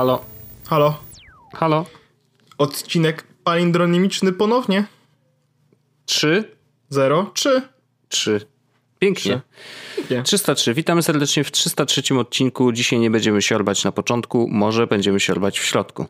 Halo, Halo, halo. odcinek palindronimiczny ponownie. Trzy, Zero, trzy. trzy. Pięknie. Pięknie. 303. Witamy serdecznie w 303 odcinku. Dzisiaj nie będziemy siorbać na początku, może będziemy siorbać w środku.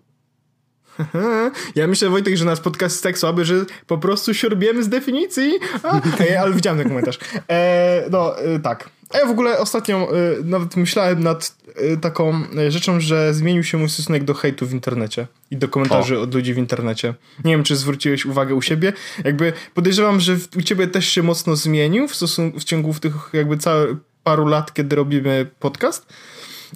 Ja myślę, Wojtek, że nasz podcast jest tak słaby, że po prostu siorbiemy z definicji. A, ale widziałem ten komentarz. E, no, e, tak. A ja w ogóle ostatnio e, nawet myślałem nad e, taką e, rzeczą, że zmienił się mój stosunek do hejtu w internecie i do komentarzy od ludzi w internecie. Nie wiem, czy zwróciłeś uwagę u siebie. Jakby podejrzewam, że u ciebie też się mocno zmienił w, w ciągu tych jakby całe paru lat, kiedy robimy podcast.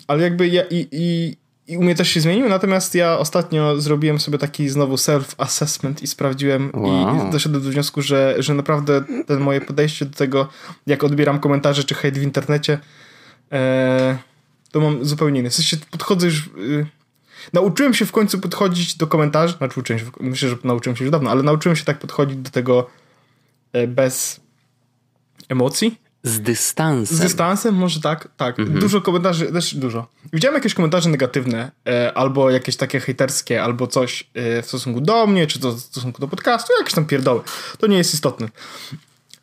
Ale jakby ja i, i, i u mnie też się zmienił, natomiast ja ostatnio zrobiłem sobie taki znowu self-assessment i sprawdziłem Wow. i doszedłem do wniosku, że, że naprawdę ten moje podejście do tego, jak odbieram komentarze czy hejt w internecie, e, to mam zupełnie inny. W sensie podchodzę już... Y, nauczyłem się w końcu podchodzić do komentarzy, znaczy uczyłem się, myślę, że nauczyłem się już dawno, ale nauczyłem się tak podchodzić do tego e, bez emocji. Z dystansem. Z dystansem, może tak, tak. Dużo komentarzy, też dużo. Widziałem jakieś komentarze negatywne, e, albo jakieś takie hejterskie, albo coś e, w stosunku do mnie, czy to w stosunku do podcastu, jakieś tam pierdoły. To nie jest istotne.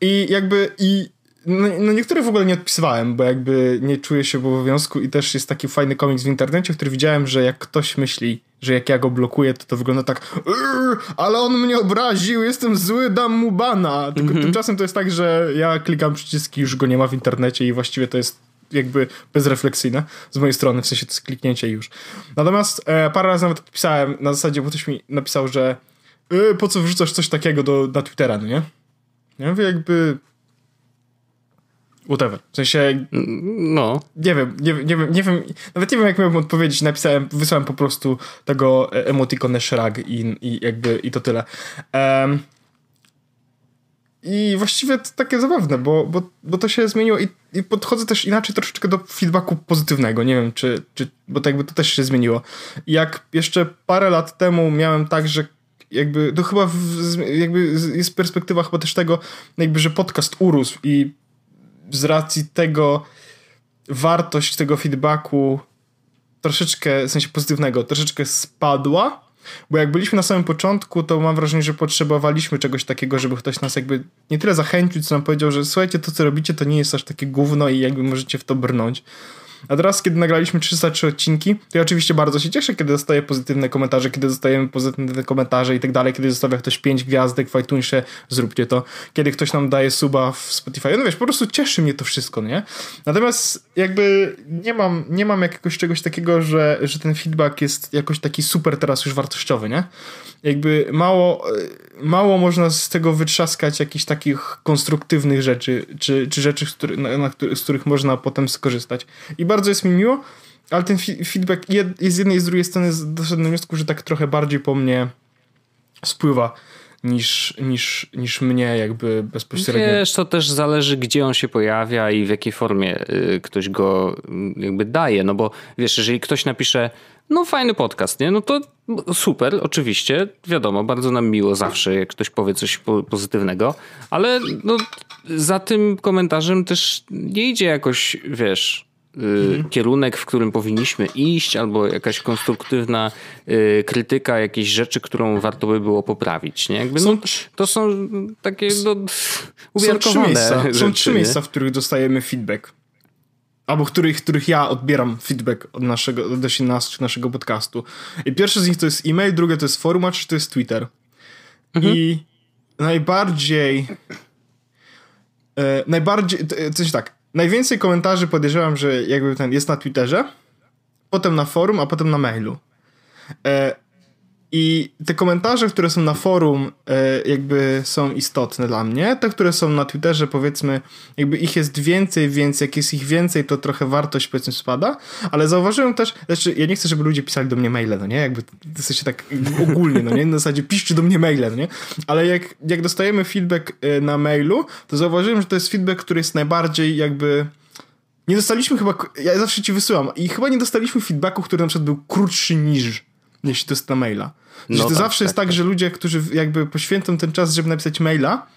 I jakby, i no, no niektóre w ogóle nie odpisywałem, bo jakby nie czuję się w obowiązku i też jest taki fajny komiks w internecie, który widziałem, że jak ktoś myśli, że jak ja go blokuję, to to wygląda tak "Urr, ale on mnie obraził, jestem zły, dam mu bana. Tylko tymczasem to jest tak, że ja klikam przyciski, już go nie ma w internecie i właściwie to jest jakby bezrefleksyjne z mojej strony, w sensie to jest kliknięcie już. Natomiast e, parę razy nawet odpisałem na zasadzie, bo ktoś mi napisał, że y, po co wrzucasz coś takiego do, na Twittera, no nie? Ja mówię jakby whatever. W sensie No. nie wiem, nie, wiem- nie wiem, nie wiem, nawet nie wiem jak miałbym odpowiedzieć, napisałem, wysłałem po prostu tego e, emotikonę shrug i, i jakby, i to tyle. Em, I właściwie to takie zabawne, bo, bo, bo to się zmieniło i, i podchodzę też inaczej troszeczkę do feedbacku pozytywnego, nie wiem czy, czy bo to jakby to też się zmieniło. Jak jeszcze parę lat temu miałem tak, że jakby, to chyba w, jakby jest perspektywa chyba też tego, jakby, że podcast urósł i z racji tego wartość tego feedbacku troszeczkę, w sensie pozytywnego, troszeczkę spadła, bo jak byliśmy na samym początku, to mam wrażenie, że potrzebowaliśmy czegoś takiego, żeby ktoś nas jakby nie tyle zachęcił, co nam powiedział, że słuchajcie, to co robicie, to nie jest aż takie gówno i jakby możecie w to brnąć. A teraz, kiedy nagraliśmy 303 odcinki, to ja oczywiście bardzo się cieszę, kiedy dostaję pozytywne komentarze, kiedy dostajemy pozytywne komentarze i tak dalej, kiedy zostawia ktoś 5 gwiazdek w iTunesie, zróbcie to. Kiedy ktoś nam daje suba w Spotify. No wiesz, po prostu cieszy mnie to wszystko, nie? Natomiast jakby nie mam, nie mam jakiegoś czegoś takiego, że, że ten feedback jest jakoś taki super teraz już wartościowy, nie? Jakby mało, mało można z tego wytrzaskać jakichś takich konstruktywnych rzeczy, czy, czy rzeczy, z, na, na, z których można potem skorzystać. I bardzo jest mi miło, ale ten feedback z jednej i z drugiej strony doszedłem do wniosku, że tak trochę bardziej po mnie spływa niż, niż, niż mnie jakby bezpośrednio. Wiesz, to też zależy, gdzie on się pojawia i w jakiej formie y, ktoś go y, jakby daje. No bo wiesz, jeżeli ktoś napisze, no fajny podcast, nie? No to super, oczywiście, wiadomo, bardzo nam miło zawsze, jak ktoś powie coś po- pozytywnego, ale no, za tym komentarzem też nie idzie jakoś, wiesz, y, kierunek, w którym powinniśmy iść, albo jakaś konstruktywna y, krytyka jakiejś rzeczy, którą warto by było poprawić. Nie? Jakby, no, Są- to są takie no, Są trzy, miejsca, są trzy miejsca, w których dostajemy feedback. Albo których, których ja odbieram feedback od naszego, odnośnie nas naszego podcastu. I pierwszy z nich to jest e-mail, drugie to jest forum, a to jest Twitter. I najbardziej e, najbardziej, t- w sensie tak, najwięcej komentarzy podejrzewam, że jakby ten jest na Twitterze, potem na forum, a potem na mailu. E, I te komentarze, które są na forum, e, jakby są istotne dla mnie. Te, które są na Twitterze, powiedzmy, jakby ich jest więcej, więc jak jest ich więcej, to trochę wartość powiedzmy spada. Ale zauważyłem też, znaczy, ja nie chcę, żeby ludzie pisali do mnie maile, no nie? Jakby w sensie tak ogólnie, no nie? Na zasadzie piszcie do mnie maile, no nie? Ale jak, jak dostajemy feedback e, na mailu, to zauważyłem, że to jest feedback, który jest najbardziej jakby. Nie dostaliśmy chyba. Ja zawsze ci wysyłam. I chyba nie dostaliśmy feedbacku, który na przykład był krótszy niż jeśli to jest na maila. No to tak, zawsze tak, jest tak, tak, że ludzie, którzy jakby poświęcą ten czas, żeby napisać maila,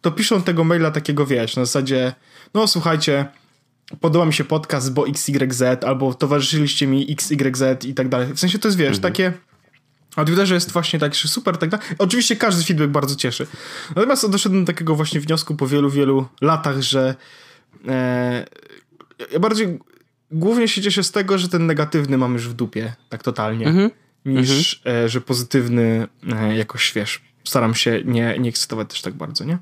to piszą tego maila takiego, wiesz, na zasadzie, no słuchajcie, podoba mi się podcast, bo XYZ, albo towarzyszyliście mi XYZ i tak dalej. W sensie to jest, wiesz, mhm. takie... A Twitterze jest właśnie tak, że super, tak dalej. Oczywiście każdy feedback bardzo cieszy. Natomiast doszedłem do takiego właśnie wniosku po wielu, wielu latach, że e, ja bardziej głównie się cieszę z tego, że ten negatywny mam już w dupie, tak totalnie. Mhm niż mhm. e, że pozytywny e, jakoś, wiesz, staram się nie, nie ekscytować też tak bardzo, nie?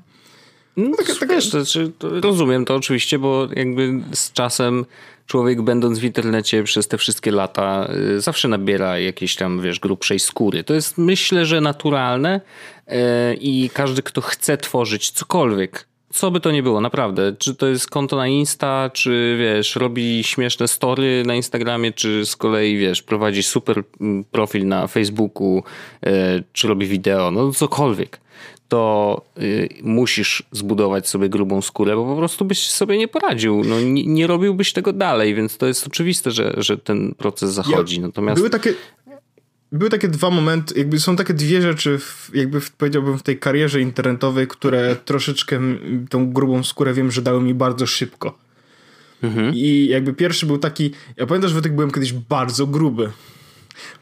No, takie, takie... Wiesz, to, to, rozumiem to oczywiście, bo jakby z czasem człowiek będąc w internecie przez te wszystkie lata y, zawsze nabiera jakiejś tam, wiesz, grubszej skóry. To jest myślę, że naturalne y, i każdy, kto chce tworzyć cokolwiek, co by to nie było, naprawdę. Czy to jest konto na Insta, czy wiesz, robi śmieszne story na Instagramie, czy z kolei wiesz, prowadzi super mm, profil na Facebooku, e, czy robi wideo, no cokolwiek. To y, musisz zbudować sobie grubą skórę, bo po prostu byś sobie nie poradził. No, nie, nie robiłbyś tego dalej, więc to jest oczywiste, że, że ten proces zachodzi. Natomiast... Były takie, były takie dwa momenty, jakby są takie dwie rzeczy, w, jakby w, powiedziałbym w tej karierze internetowej, które troszeczkę tą grubą skórę wiem, że dały mi bardzo szybko. Mhm. I jakby pierwszy był taki, ja pamiętam, że byłem kiedyś bardzo gruby.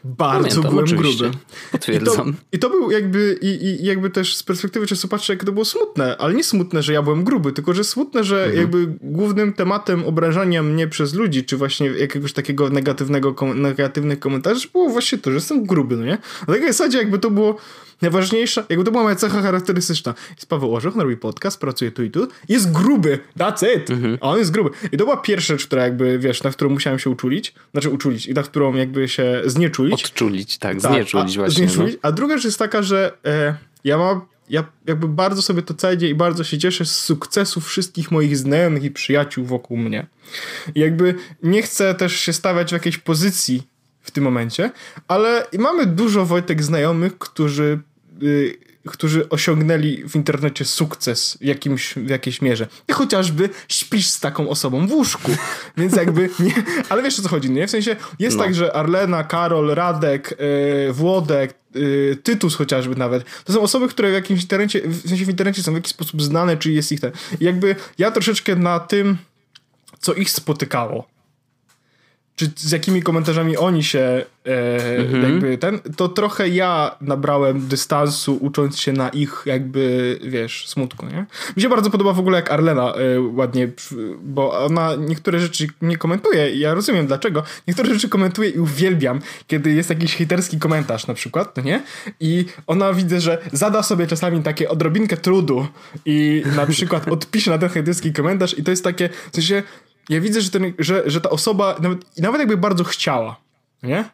Bardzo Pamiętam, byłem oczywiście. gruby. Potwierdzam. I to, I to, był jakby, i, i jakby też z perspektywy czasu patrzę, jak to było smutne, ale nie smutne, że ja byłem gruby, tylko że smutne, że mhm. jakby głównym tematem obrażania mnie przez ludzi, czy właśnie jakiegoś takiego negatywnego, negatywnych komentarzy było właśnie to, że jestem gruby, no nie? Na takiej zasadzie jakby to było Najważniejsza, jakby to była moja cecha charakterystyczna. Jest Paweł Orzeł, robi podcast, pracuje tu i tu. Jest gruby, that's it. Mhm. A on jest gruby. I to była pierwsza rzecz, która jakby, wiesz, na którą musiałem się uczulić. Znaczy uczulić i na którą jakby się znieczulić. Odczulić, tak, tak znieczulić a, właśnie. Znieczulić. No. A druga rzecz jest taka, że e, ja mam ja jakby bardzo sobie to cenię i bardzo się cieszę z sukcesów wszystkich moich znajomych i przyjaciół wokół mnie. I jakby nie chcę też się stawiać w jakiejś pozycji w tym momencie, ale mamy dużo Wojtek znajomych, którzy y, którzy osiągnęli w internecie sukces w, jakimś, w jakiejś mierze. I chociażby śpisz z taką osobą w łóżku. Więc jakby nie, ale wiesz o co chodzi, nie? W sensie jest no. tak, że Arlena, Karol, Radek, yy, Włodek, yy, Tytus chociażby nawet, to są osoby, które w jakimś internecie, w sensie w internecie są w jakiś sposób znane, czy jest ich ten. I jakby ja troszeczkę na tym, co ich spotykało, czy z jakimi komentarzami oni się e, mhm. jakby ten, to trochę ja nabrałem dystansu ucząc się na ich jakby, wiesz, smutku, nie? Mi się bardzo podoba w ogóle jak Arlena e, ładnie, bo ona niektóre rzeczy nie komentuje i ja rozumiem dlaczego. Niektóre rzeczy komentuje i uwielbiam, kiedy jest jakiś hejterski komentarz na przykład, no nie? I ona widzę, że zada sobie czasami takie odrobinkę trudu i na przykład odpisze na ten hejterski komentarz i to jest takie, w sensie ja widzę, że, ten, że, że ta osoba, nawet, nawet jakby bardzo chciała, nie?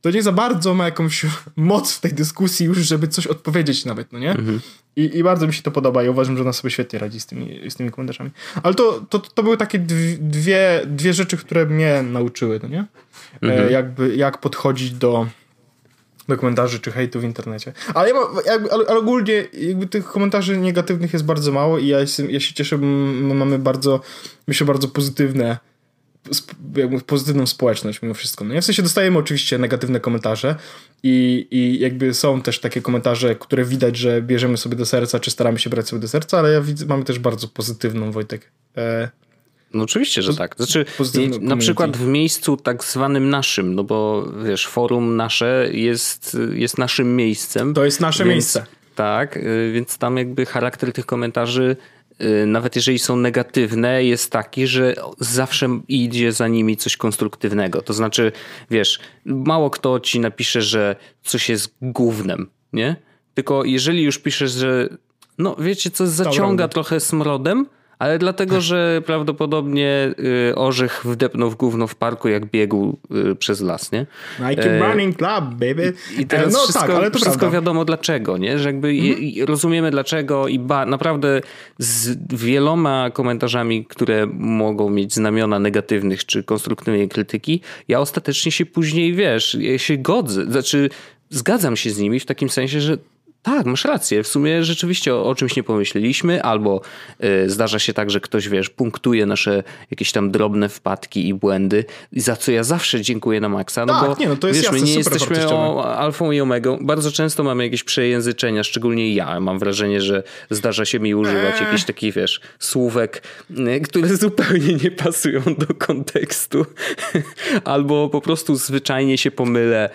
To nie za bardzo ma jakąś moc w tej dyskusji już, żeby coś odpowiedzieć nawet, no nie? Mhm. I, I bardzo mi się to podoba i uważam, że ona sobie świetnie radzi z tymi, z tymi komentarzami. Ale to, to, to były takie dwie, dwie rzeczy, które mnie nauczyły, no nie? E, mhm. E, jakby, jak podchodzić do do komentarzy czy hejtu w internecie. Ale, ja ma, jakby, ale, ale, ogólnie jakby tych komentarzy negatywnych jest bardzo mało i ja, jestem, ja się cieszę, bo my mamy bardzo, myślę, bardzo pozytywne jakby pozytywną społeczność mimo wszystko. No, w sensie dostajemy oczywiście negatywne komentarze i, i jakby są też takie komentarze, które widać, że bierzemy sobie do serca, czy staramy się brać sobie do serca, ale ja widzę, mamy też bardzo pozytywną, Wojtek, e, no oczywiście, że tak. Znaczy, na przykład w miejscu tak zwanym naszym, no bo wiesz, forum nasze jest, jest naszym miejscem. To jest nasze więc, miejsce. Tak, y, więc tam jakby charakter tych komentarzy, y, nawet jeżeli są negatywne, jest taki, że zawsze idzie za nimi coś konstruktywnego. To znaczy, wiesz, mało kto ci napisze, że coś jest głównym, nie? Tylko jeżeli już piszesz, że no wiecie co, zaciąga trochę smrodem, ale dlatego, że prawdopodobnie y, orzech wdepnął w gówno w parku, jak biegł y, przez las, nie? Nike e, Running Club, baby. I, i teraz no, wszystko, tak, ale to wszystko prawda. wiadomo dlaczego, nie? Że jakby mhm. rozumiemy dlaczego i ba, naprawdę z wieloma komentarzami, które mogą mieć znamiona negatywnych czy konstruktywnej krytyki, ja ostatecznie się później, wiesz, się godzę, znaczy zgadzam się z nimi w takim sensie, że tak, masz rację. W sumie rzeczywiście o, o czymś nie pomyśleliśmy, albo y, zdarza się tak, że ktoś, wiesz, punktuje nasze jakieś tam drobne wpadki i błędy, za co ja zawsze dziękuję na maksa. No tak, bo, nie, no to jest wiesz, jasne, my nie jesteśmy o alfą i omegą. Bardzo często mamy jakieś przejęzyczenia, szczególnie ja. Mam wrażenie, że zdarza się mi używać eee. jakichś takich, wiesz, słówek, y, które zupełnie nie pasują do kontekstu. albo po prostu zwyczajnie się pomylę,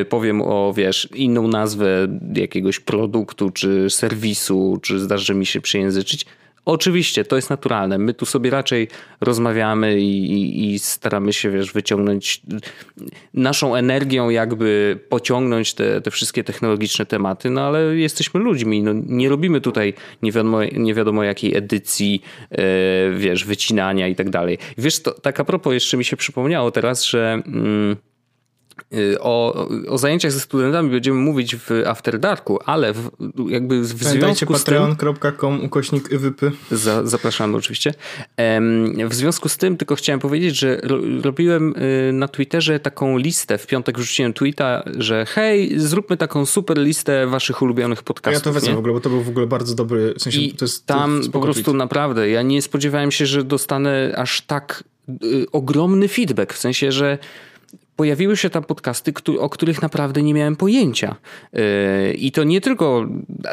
y, powiem o, wiesz, inną nazwę jakiegoś produktu, czy serwisu, czy zdarzy mi się przejęzyczyć. Oczywiście, to jest naturalne. My tu sobie raczej rozmawiamy i, i, i, staramy się, wiesz, wyciągnąć naszą energią, jakby pociągnąć te, te wszystkie technologiczne tematy, no ale jesteśmy ludźmi. No, nie robimy tutaj nie wiadomo, nie wiadomo jakiej edycji, yy, wiesz, wycinania i tak dalej. Wiesz, to, tak a propos, jeszcze mi się przypomniało teraz, że. Yy, o, o zajęciach ze studentami będziemy mówić w After Darku, ale w, jakby w związku z tym... patreon.com ukośnik wypy. Za, zapraszamy oczywiście. W związku z tym tylko chciałem powiedzieć, że robiłem y, na Twitterze taką listę, w piątek wrzuciłem tweeta, że hej, zróbmy taką super listę waszych ulubionych podcastów. Ja to wezmę w ogóle, bo to był w ogóle bardzo dobry, w sensie I to jest tam po prostu tweet. naprawdę, ja nie spodziewałem się, że dostanę aż tak y, ogromny feedback, w sensie, że pojawiły się tam podcasty, o których naprawdę nie miałem pojęcia. Yy, I to nie tylko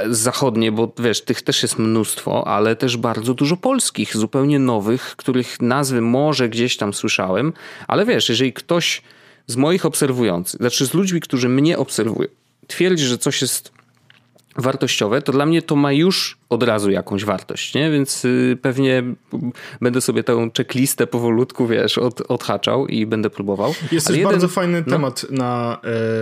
zachodnie, bo wiesz, tych też jest mnóstwo, ale też bardzo dużo polskich, zupełnie nowych, których nazwy może gdzieś tam słyszałem, ale wiesz, jeżeli ktoś z moich obserwujących, znaczy z ludźmi, którzy mnie obserwują, twierdzi, że coś jest wartościowe, to dla mnie to ma już od razu jakąś wartość, nie? Więc y, pewnie będę sobie tę checklistę powolutku, wiesz, od, odhaczał i będę próbował. Jest też jeden... bardzo fajny no. temat na,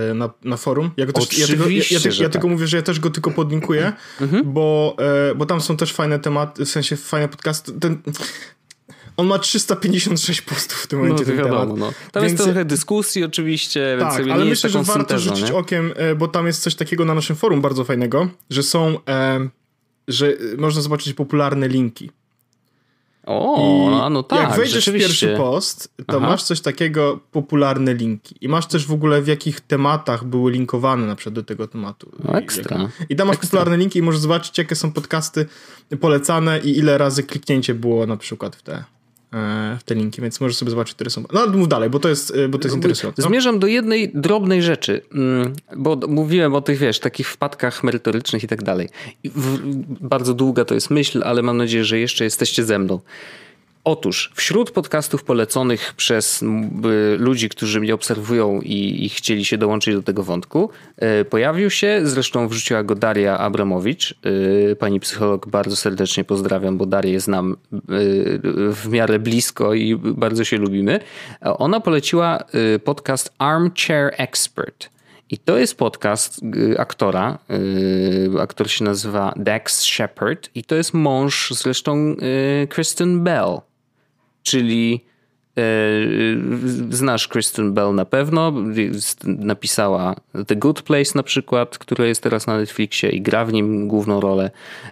e, na, na forum. Ja, też, Oczywiście, ja, tylko, ja, ja, ja, ja tylko mówię, że ja też go tylko podlinkuję, mhm. bo, e, bo tam są też fajne tematy, w sensie fajne podcasty. Ten, on ma 356 postów w tym momencie. No, ten wiadomo, temat. No. Tam więc... jest trochę dyskusji oczywiście, tak, więc ale myślę, że warto syntezą, rzucić nie? okiem, e, bo tam jest coś takiego na naszym forum bardzo fajnego, że są, e, że można zobaczyć popularne linki. O, no tak. Jak wejdziesz w pierwszy post, to Aha. masz coś takiego, popularne linki. I masz też w ogóle w jakich tematach były linkowane na przykład do tego tematu. No ekstra. I tam masz ekstra. popularne linki i możesz zobaczyć, jakie są podcasty polecane i ile razy kliknięcie było na przykład w te E, w te linki, więc możesz sobie zobaczyć, które są. No ale mów dalej, bo to jest, e, bo to jest interesujące. Zmierzam do jednej drobnej rzeczy, mm, bo mówiłem o tych, wiesz, takich wpadkach merytorycznych i tak dalej. Bardzo długa to jest myśl, ale mam nadzieję, że jeszcze jesteście ze mną. Otóż wśród podcastów poleconych przez ludzi, którzy mnie obserwują i, i, chcieli się dołączyć do tego wątku, e, pojawił się, zresztą wrzuciła go Daria Abramowicz. E, pani psycholog bardzo serdecznie pozdrawiam, bo Darię znam e, w miarę blisko i bardzo się lubimy. Ona poleciła podcast Armchair Expert. I to jest podcast aktora. Aktor się nazywa Dax Shepard i to jest mąż zresztą Kristen Bell czyli e, Znasz Kristen Bell na pewno, napisała The Good Place na przykład, które jest teraz na Netflixie i gra w nim główną rolę.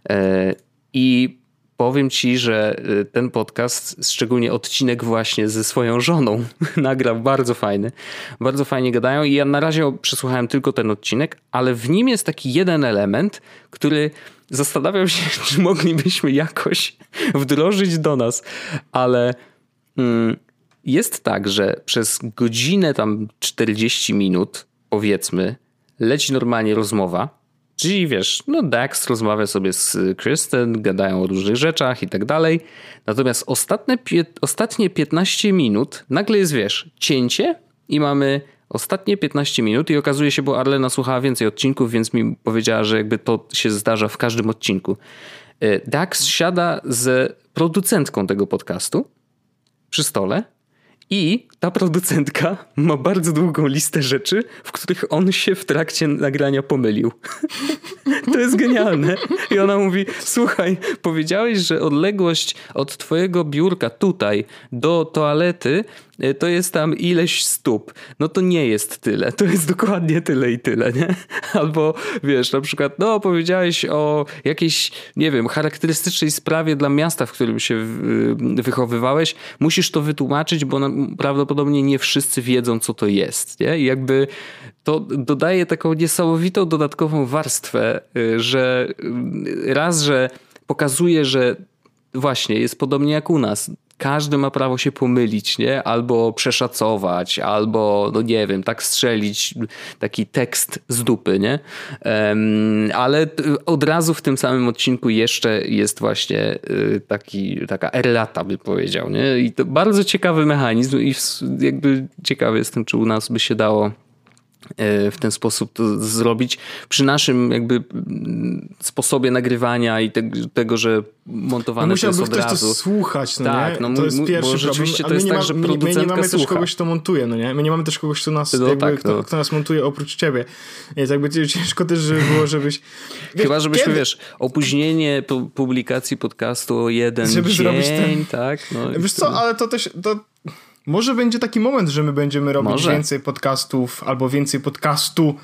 E, I powiem ci, że e, ten podcast, szczególnie odcinek właśnie ze swoją żoną, nagrał bardzo fajny. Bardzo fajnie gadają i ja na razie przesłuchałem tylko ten odcinek, ale w nim jest taki jeden element, który zastanawiam się, czy moglibyśmy jakoś wdrożyć do nas, ale mm, jest tak, że przez godzinę tam 40 minut, powiedzmy, leci normalnie rozmowa. Czyli wiesz, no Dax rozmawia sobie z Kristen, gadają o różnych rzeczach i tak dalej. Natomiast ostatnie, ostatnie 15 minut nagle jest, wiesz, cięcie i mamy ostatnie 15 minut i okazuje się, bo Arlena słuchała więcej odcinków, więc mi powiedziała, że jakby to się zdarza w każdym odcinku. E, Dax siada z producentką tego podcastu przy stole I ta producentka ma bardzo długą listę rzeczy, w których on się w trakcie nagrania pomylił. to jest genialne. I ona mówi: Słuchaj, powiedziałeś, że odległość od twojego biurka tutaj do toalety to jest tam ileś stóp. No to nie jest tyle. To jest dokładnie tyle i tyle, nie? Albo wiesz, na przykład, no powiedziałeś o jakiejś, nie wiem, charakterystycznej sprawie dla miasta, w którym się wychowywałeś. Musisz to wytłumaczyć, bo prawdopodobnie nie wszyscy wiedzą, co to jest, nie? I jakby to dodaje taką niesamowitą dodatkową warstwę, y, że y, raz, że pokazuje, że właśnie jest podobnie jak u nas każdy ma prawo się pomylić, nie? Albo przeszacować, albo, no nie wiem, tak strzelić taki tekst z dupy, nie? Ale od razu w tym samym odcinku jeszcze jest właśnie y, taki, taka errata, by powiedział, nie? I to bardzo ciekawy mechanizm i jakby ciekawy jestem, czy u nas by się dało w ten sposób to zrobić przy naszym jakby mm, sposobie nagrywania i te, tego, że montowane no to jest od razu. to słuchać, no tak, nie? No, to jest pierwszy bo rzeczywiście to jest tak, że producentka My nie mamy słucha. też kogoś, kto montuje, no nie? My nie mamy też kogoś, kto nas, no, jakby, tak, kto, no. kto, nas montuje oprócz ciebie. Więc jakby ciężko też, żeby było, żebyś... Chyba, żebyśmy, kiedy? wiesz, opóźnienie publikacji podcastu o jeden żeby dzień, ten... tak? No, wiesz co, ale to też... To może będzie taki moment, że my będziemy robić Może. więcej podcastów albo więcej podcastu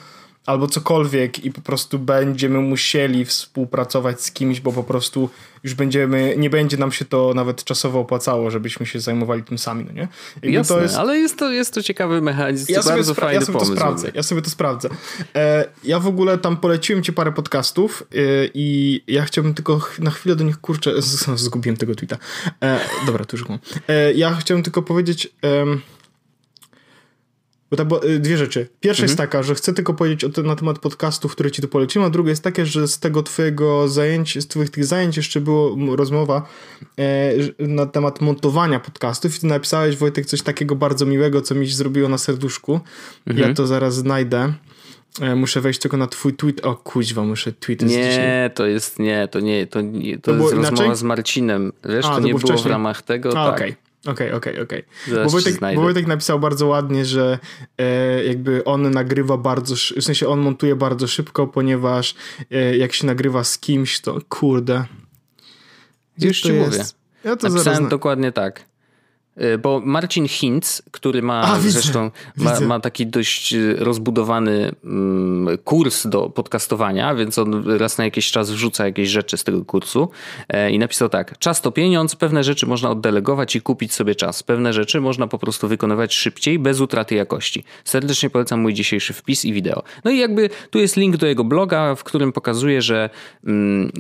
albo cokolwiek i po prostu będziemy musieli współpracować z kimś, bo po prostu już będziemy, nie będzie nam się to nawet czasowo opłacało, żebyśmy się zajmowali tym sami, no nie? Jakby Jasne, to jest... ale jest to, jest to ciekawy mechanizm, ja bardzo fajny ja sobie pomysł. To sprawdzę, ja sobie to sprawdzę. E, ja w ogóle tam poleciłem ci parę podcastów e, i ja chciałbym tylko na chwilę do nich, kurczę, zgubiłem tego tweeta. E, dobra, tu już mam. E, ja chciałbym tylko powiedzieć... Bo tak, bo, y, dwie rzeczy. Pierwsza mhm. jest taka, że chcę tylko powiedzieć o, na temat podcastów, które ci tu poleciłem, a druga jest takie, że z tego twojego zajęć, z twoich tych zajęć jeszcze było rozmowa e, na temat montowania podcastów i ty napisałeś, Wojtek, coś takiego bardzo miłego, co mi zrobiło na serduszku. Mhm. Ja to zaraz znajdę. E, muszę wejść tylko na twój tweet. O kuźwa, muszę tweet Nie, to jest nie, to nie, to, nie, to, to jest rozmowa z Marcinem. Wiesz, a, to, to, nie było wcześniej. w ramach tego. A, tak. Okay. Okej, okej, okej. Bo Wojtek, bo Wojtek napisał bardzo ładnie, że e, jakby on nagrywa bardzo, w sensie on montuje bardzo szybko, ponieważ e, jak się nagrywa z kimś, to kurde. Gdzie Już ci jest? mówię. Ja to Napisałem dokładnie tak. Y, bo Marcin Hinz, który ma A, zresztą ma, ma, taki dość y, rozbudowany mm, kurs do podcastowania, więc on raz na jakiś czas wrzuca jakieś rzeczy z tego kursu e, i napisał tak: Czas to pieniądz, pewne rzeczy można oddelegować i kupić sobie czas. Pewne rzeczy można po prostu wykonywać szybciej, bez utraty jakości. Serdecznie polecam mój dzisiejszy wpis i wideo. No i jakby tu jest link do jego bloga, w którym pokazuje, że mm,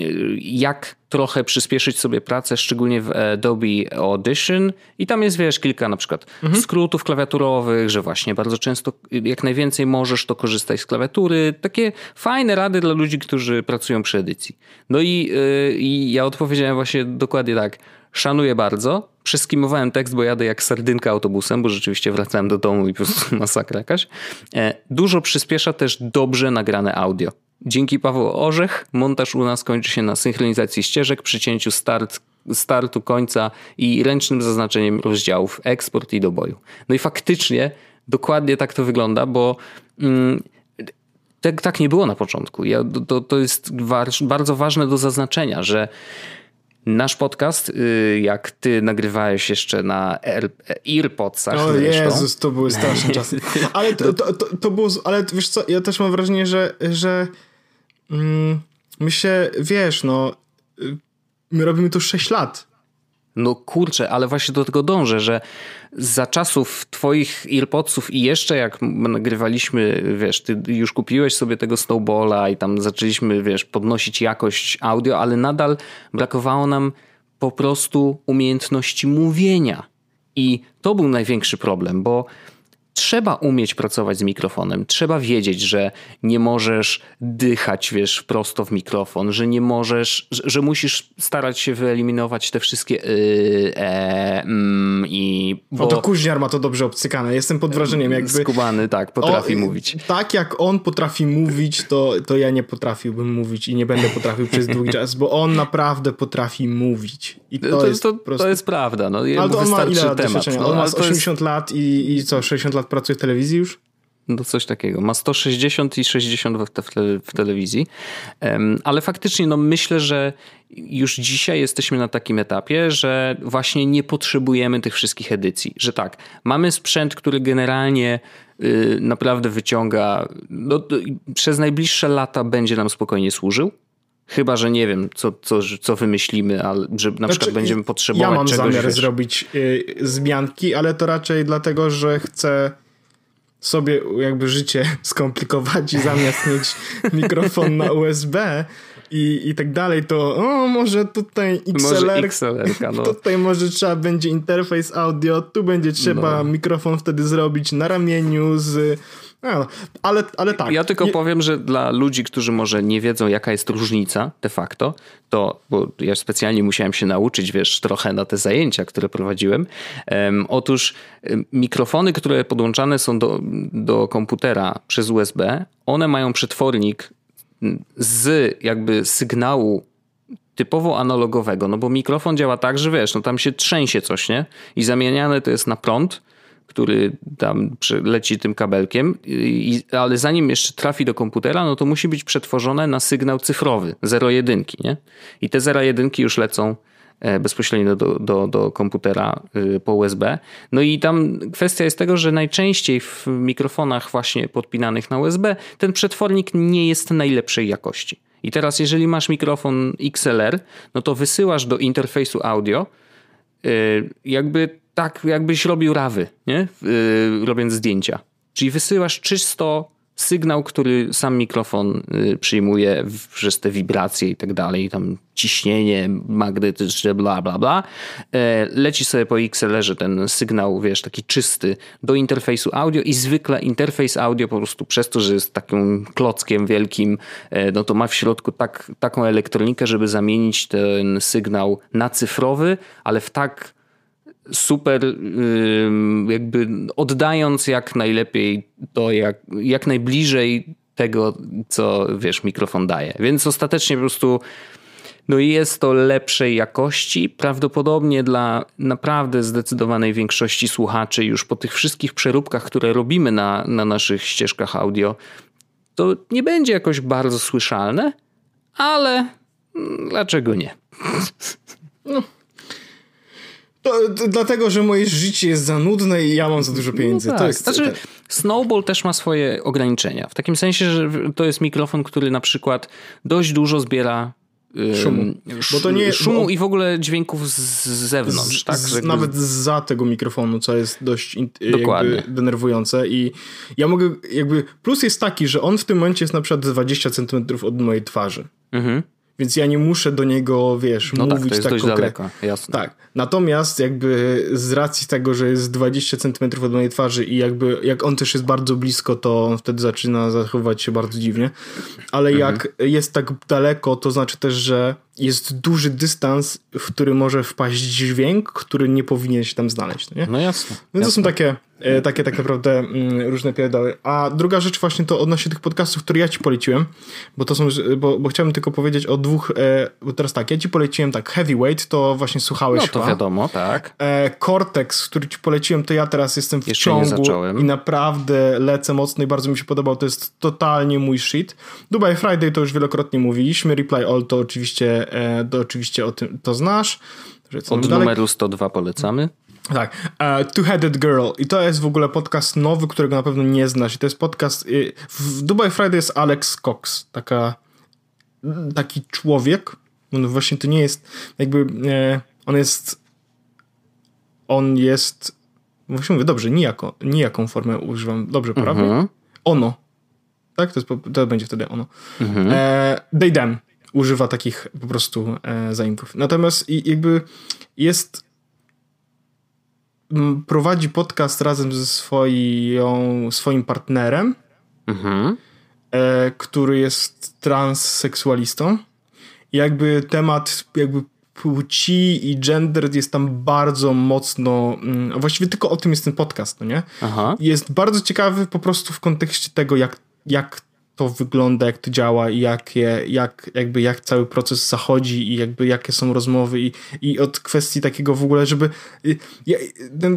jak trochę przyspieszyć sobie pracę, szczególnie w Adobe Audition i tam jest, wiesz, kilka na przykład mhm. skrótów klawiaturowych, że właśnie bardzo często jak najwięcej możesz, to korzystaj z klawiatury. Takie fajne rady dla ludzi, którzy pracują przy edycji. No i, yy, i ja odpowiedziałem właśnie dokładnie tak. Szanuję bardzo. Przeskimowałem tekst, bo jadę jak sardynka autobusem, bo rzeczywiście wracałem do domu i po prostu masakra jakaś. E, dużo przyspiesza też dobrze nagrane audio. Dzięki Paweł Orzech montaż u nas kończy się na synchronizacji ścieżek, przycięciu start, startu, końca i ręcznym zaznaczeniem rozdziałów, eksport i do boju. No i faktycznie dokładnie tak to wygląda, bo mm, tak, tak nie było na początku. Ja, to, to jest bardzo ważne do zaznaczenia, że Nasz podcast, y, jak ty nagrywałeś jeszcze na Earpodsach. O zresztą. Jezus, to były straszne czasy. Ale to, to, to, to było, ale wiesz co, ja też mam wrażenie, że, że my się, wiesz, no, my robimy to 6 lat. No kurczę, ale właśnie do tego dążę, że za czasów twoich earpodsów i jeszcze jak nagrywaliśmy, wiesz, ty już kupiłeś sobie tego snowballa i tam zaczęliśmy, wiesz, podnosić jakość audio, ale nadal brakowało nam po prostu umiejętności mówienia. I to był największy problem, bo trzeba umieć pracować z mikrofonem. Trzeba wiedzieć, że nie możesz dychać, wiesz, prosto w mikrofon, że nie możesz, że, że musisz starać się wyeliminować te wszystkie yy, e, mm, i... Bo... O, to Kuźniar ma to dobrze obcykane. Jestem pod wrażeniem, jakby... Skubany, tak, potrafi o, mówić. Tak jak on potrafi mówić, to, to ja nie potrafiłbym mówić i nie będę potrafił przez długi czas, bo on naprawdę potrafi mówić. I to, to jest to, prostu... to jest prawda. No, Ale to on ma ile temat. No, on ma 80 jest... lat i, i co, 60 lat pracuje w telewizji już? No coś takiego. Ma 160 i 60 w, te, w telewizji. Um, ale faktycznie no myślę, że już dzisiaj jesteśmy na takim etapie, że właśnie nie potrzebujemy tych wszystkich edycji. Że tak, mamy sprzęt, który generalnie y, naprawdę wyciąga, no, przez najbliższe lata będzie nam spokojnie służył. Chyba, że nie wiem, co, co, co wymyślimy, ale że na znaczy, przykład będziemy potrzebować Ja mam czegoś, zamiar wiesz. zrobić y, zmianki, ale to raczej dlatego, że chcę sobie jakby życie skomplikować i zamiast mieć mikrofon na USB i, i tak dalej, to o, może tutaj XLR, może no. tutaj może trzeba będzie interfejs audio, tu będzie trzeba no. mikrofon wtedy zrobić na ramieniu z no, ale, ale tak. Ja tylko powiem, że dla ludzi, którzy może nie wiedzą, jaka jest różnica de facto, to, bo ja specjalnie musiałem się nauczyć, wiesz, trochę na te zajęcia, które prowadziłem. Um, otóż mikrofony, które podłączane są do, do komputera przez USB, one mają przetwornik z jakby sygnału typowo analogowego, no bo mikrofon działa tak, że wiesz, no tam się trzęsie coś, nie? I zamieniane to jest na prąd, który tam leci tym kabelkiem, i, ale zanim jeszcze trafi do komputera, no to musi być przetworzone na sygnał cyfrowy, 0,1, nie? I te 0,1 już lecą e, bezpośrednio do, do, do komputera y, po USB. No i tam kwestia jest tego, że najczęściej w mikrofonach właśnie podpinanych na USB ten przetwornik nie jest najlepszej jakości. I teraz jeżeli masz mikrofon XLR, no to wysyłasz do interfejsu audio jakby tak jakbyś robił rawy, nie? Yy, robiąc zdjęcia. Czyli wysyłasz czysto sygnał, który sam mikrofon yy, przyjmuje przez te wibracje i tak dalej, tam ciśnienie magnetyczne, bla, bla, bla. Yy, leci sobie po XLR-ze ten sygnał, wiesz, taki czysty do interfejsu audio i zwykle interfejs audio po prostu przez to, że jest takim klockiem wielkim, yy, no to ma w środku tak, taką elektronikę, żeby zamienić ten sygnał na cyfrowy, ale w tak super jakby oddając jak najlepiej to, jak, jak najbliżej tego, co wiesz, mikrofon daje. Więc ostatecznie po prostu no jest to lepszej jakości. Prawdopodobnie dla naprawdę zdecydowanej większości słuchaczy, już po tych wszystkich przeróbkach, które robimy na, na naszych ścieżkach audio, to nie będzie jakoś bardzo słyszalne, ale dlaczego nie? No. To, dlatego, że moje życie jest za nudne i ja mam za dużo pieniędzy. No tak. To jest, znaczy, tak. Snowball też ma swoje ograniczenia. W takim sensie, że to jest mikrofon, który na przykład dość dużo zbiera szumu. Bo to nie, szumu bo... i w ogóle dźwięków z zewnątrz. Z, tak? Z, nawet za tego mikrofonu, co jest dość Dokładnie. denerwujące i ja mogę jakby, plus jest taki, że on w tym momencie jest na przykład 20 cm od mojej twarzy. Mhm. Więc ja nie muszę do niego, wiesz, no mówić tak, to jest tak dość daleko, jasne. Tak. Natomiast jakby z racji tego, że jest 20 cm od mojej twarzy i jakby jak on też jest bardzo blisko, to on wtedy zaczyna zachowywać się bardzo dziwnie. Ale mhm. jak jest tak daleko, to znaczy też, że jest duży dystans, w który może wpaść dźwięk, który nie powinien się tam znaleźć. No, nie? no jasne. Więc jasne. to są takie, e, takie tak naprawdę mm, różne pierdoły. A druga rzecz właśnie to odnośnie tych podcastów, które ja ci poleciłem, bo to są, bo, bo chciałbym tylko powiedzieć o dwóch, e, bo teraz tak, ja ci poleciłem tak, Heavyweight, to właśnie słuchałeś No to chyba. wiadomo, tak. E, Cortex, który ci poleciłem, to ja teraz jestem w Jeszcze ciągu i naprawdę lecę mocno i bardzo mi się podobał, to jest totalnie mój shit. Dubai Friday to już wielokrotnie mówiliśmy, Reply All to oczywiście to oczywiście o tym to znasz. Od dalej. numeru 102 polecamy. Tak, uh, Two-Headed Girl i to jest w ogóle podcast nowy, którego na pewno nie znasz. I to jest podcast, y, w Dubai Friday jest Alex Cox, taka, taki człowiek, on właśnie to nie jest, jakby, e, on jest, on jest, właśnie mówię, dobrze, nijako, nijaką formę używam, dobrze, prawie? Mhm. Ono, tak? To, jest, to będzie wtedy ono. Mhm. E, they, them używa takich po prostu e, zaimków. Natomiast i, jakby jest prowadzi podcast razem ze swoją, swoim partnerem, mhm. e, który jest transseksualistą. I jakby temat jakby płci i gender jest tam bardzo mocno, mm, właściwie tylko o tym jest ten podcast, no nie? Aha. Jest bardzo ciekawy po prostu w kontekście tego, jak, jak to wygląda, jak to działa i jakie, jak, jakby jak cały proces zachodzi i jakby jakie są rozmowy i, i od kwestii takiego w ogóle, żeby ja,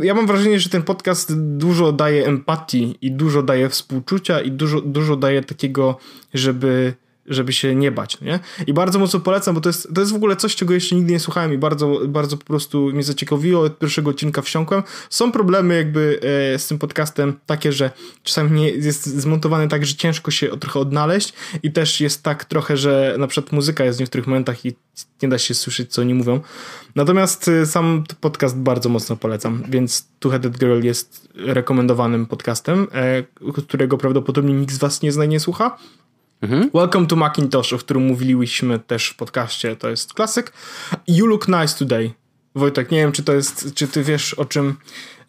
ja mam wrażenie, że ten podcast dużo daje empatii i dużo daje współczucia i dużo, dużo daje takiego, żeby żeby się nie bać, nie? I bardzo mocno polecam, bo to jest, to jest w ogóle coś, czego jeszcze nigdy nie słuchałem i bardzo, bardzo po prostu mnie zaciekawiło, od pierwszego odcinka wsiąkłem. Są problemy jakby e, z tym podcastem takie, że czasami nie jest zmontowany tak, że ciężko się trochę odnaleźć i też jest tak trochę, że na przykład muzyka jest w niektórych momentach i nie da się słyszeć, co oni mówią. Natomiast e, sam podcast bardzo mocno polecam, więc Two Headed Girl jest rekomendowanym podcastem, e, którego prawdopodobnie nikt z was nie zna nie słucha. Mhm. Welcome to Macintosh, o którym mówiliśmy też w podcaście, to jest klasyk. You look nice today. Wojtek, nie wiem, czy to jest, czy ty wiesz o czym,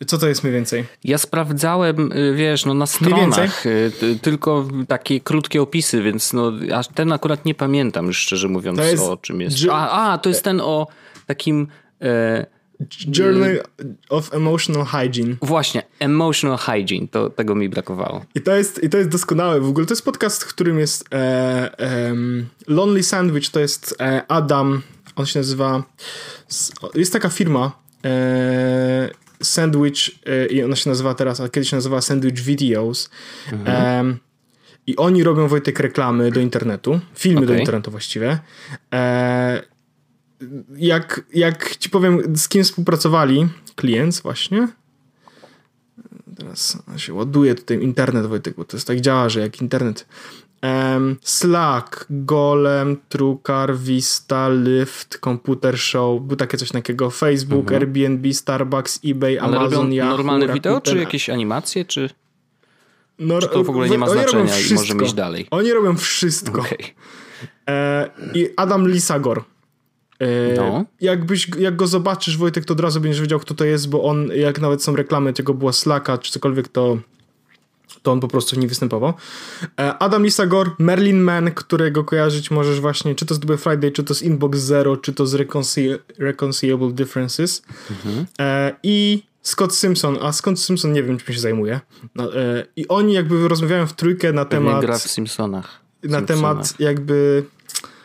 co to jest mniej więcej? Ja sprawdzałem, y, wiesz, no na stronach, y, tylko takie krótkie opisy, więc no, aż ten akurat nie pamiętam szczerze mówiąc jest, o czym jest. A, a, to jest ten o takim... E, Journal of Emotional Hygiene. Właśnie, Emotional Hygiene, to tego mi brakowało. I to jest, i to jest doskonałe w ogóle. To jest podcast, w którym jest e, e, Lonely Sandwich, to jest e, Adam, on się nazywa, jest taka firma, e, Sandwich e, i ona się nazywa teraz, a kiedyś się nazywała Sandwich Videos. Mhm. I oni robią Wojtek reklamy do internetu, filmy okay. do internetu właściwie. E, jak, jak ci powiem, z kim współpracowali, klient właśnie. Teraz się ładuje tutaj internet, Wojtek, bo to jest tak działa, że jak internet. Um, Slack, Golem, Trucar, Vista, Lyft, Computer Show, był takie coś takiego, Facebook, mhm. Airbnb, Starbucks, eBay, Ale Amazon, Yahoo, normalne wideo, czy jakieś animacje, czy, no, czy to w ogóle nie ma znaczenia i możemy iść dalej? Oni robią wszystko. Okay. E, I Adam Lisagor no. Jakbyś, jak go zobaczysz, Wojtek, to od razu będziesz wiedział, kto to jest, bo on, jak nawet są reklamy tego była Slacka, czy cokolwiek, to to on po prostu w nim występował. E, Adam Lisagor, Merlin Man, którego kojarzyć możesz właśnie, czy to z Double Friday, czy to z Inbox Zero, czy to z Reconcil Reconcilable Differences. Mhm. E, I Scott Simpson, a Scott Simpson nie wiem, czym się zajmuje. No, I oni jakby rozmawiają w trójkę na Pewnie temat... gra w Simpsonach. Na temat jakby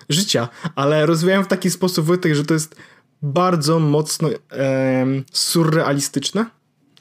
życia, ale rozwijałem w taki sposób Wojtek, że to jest bardzo mocno e, surrealistyczne.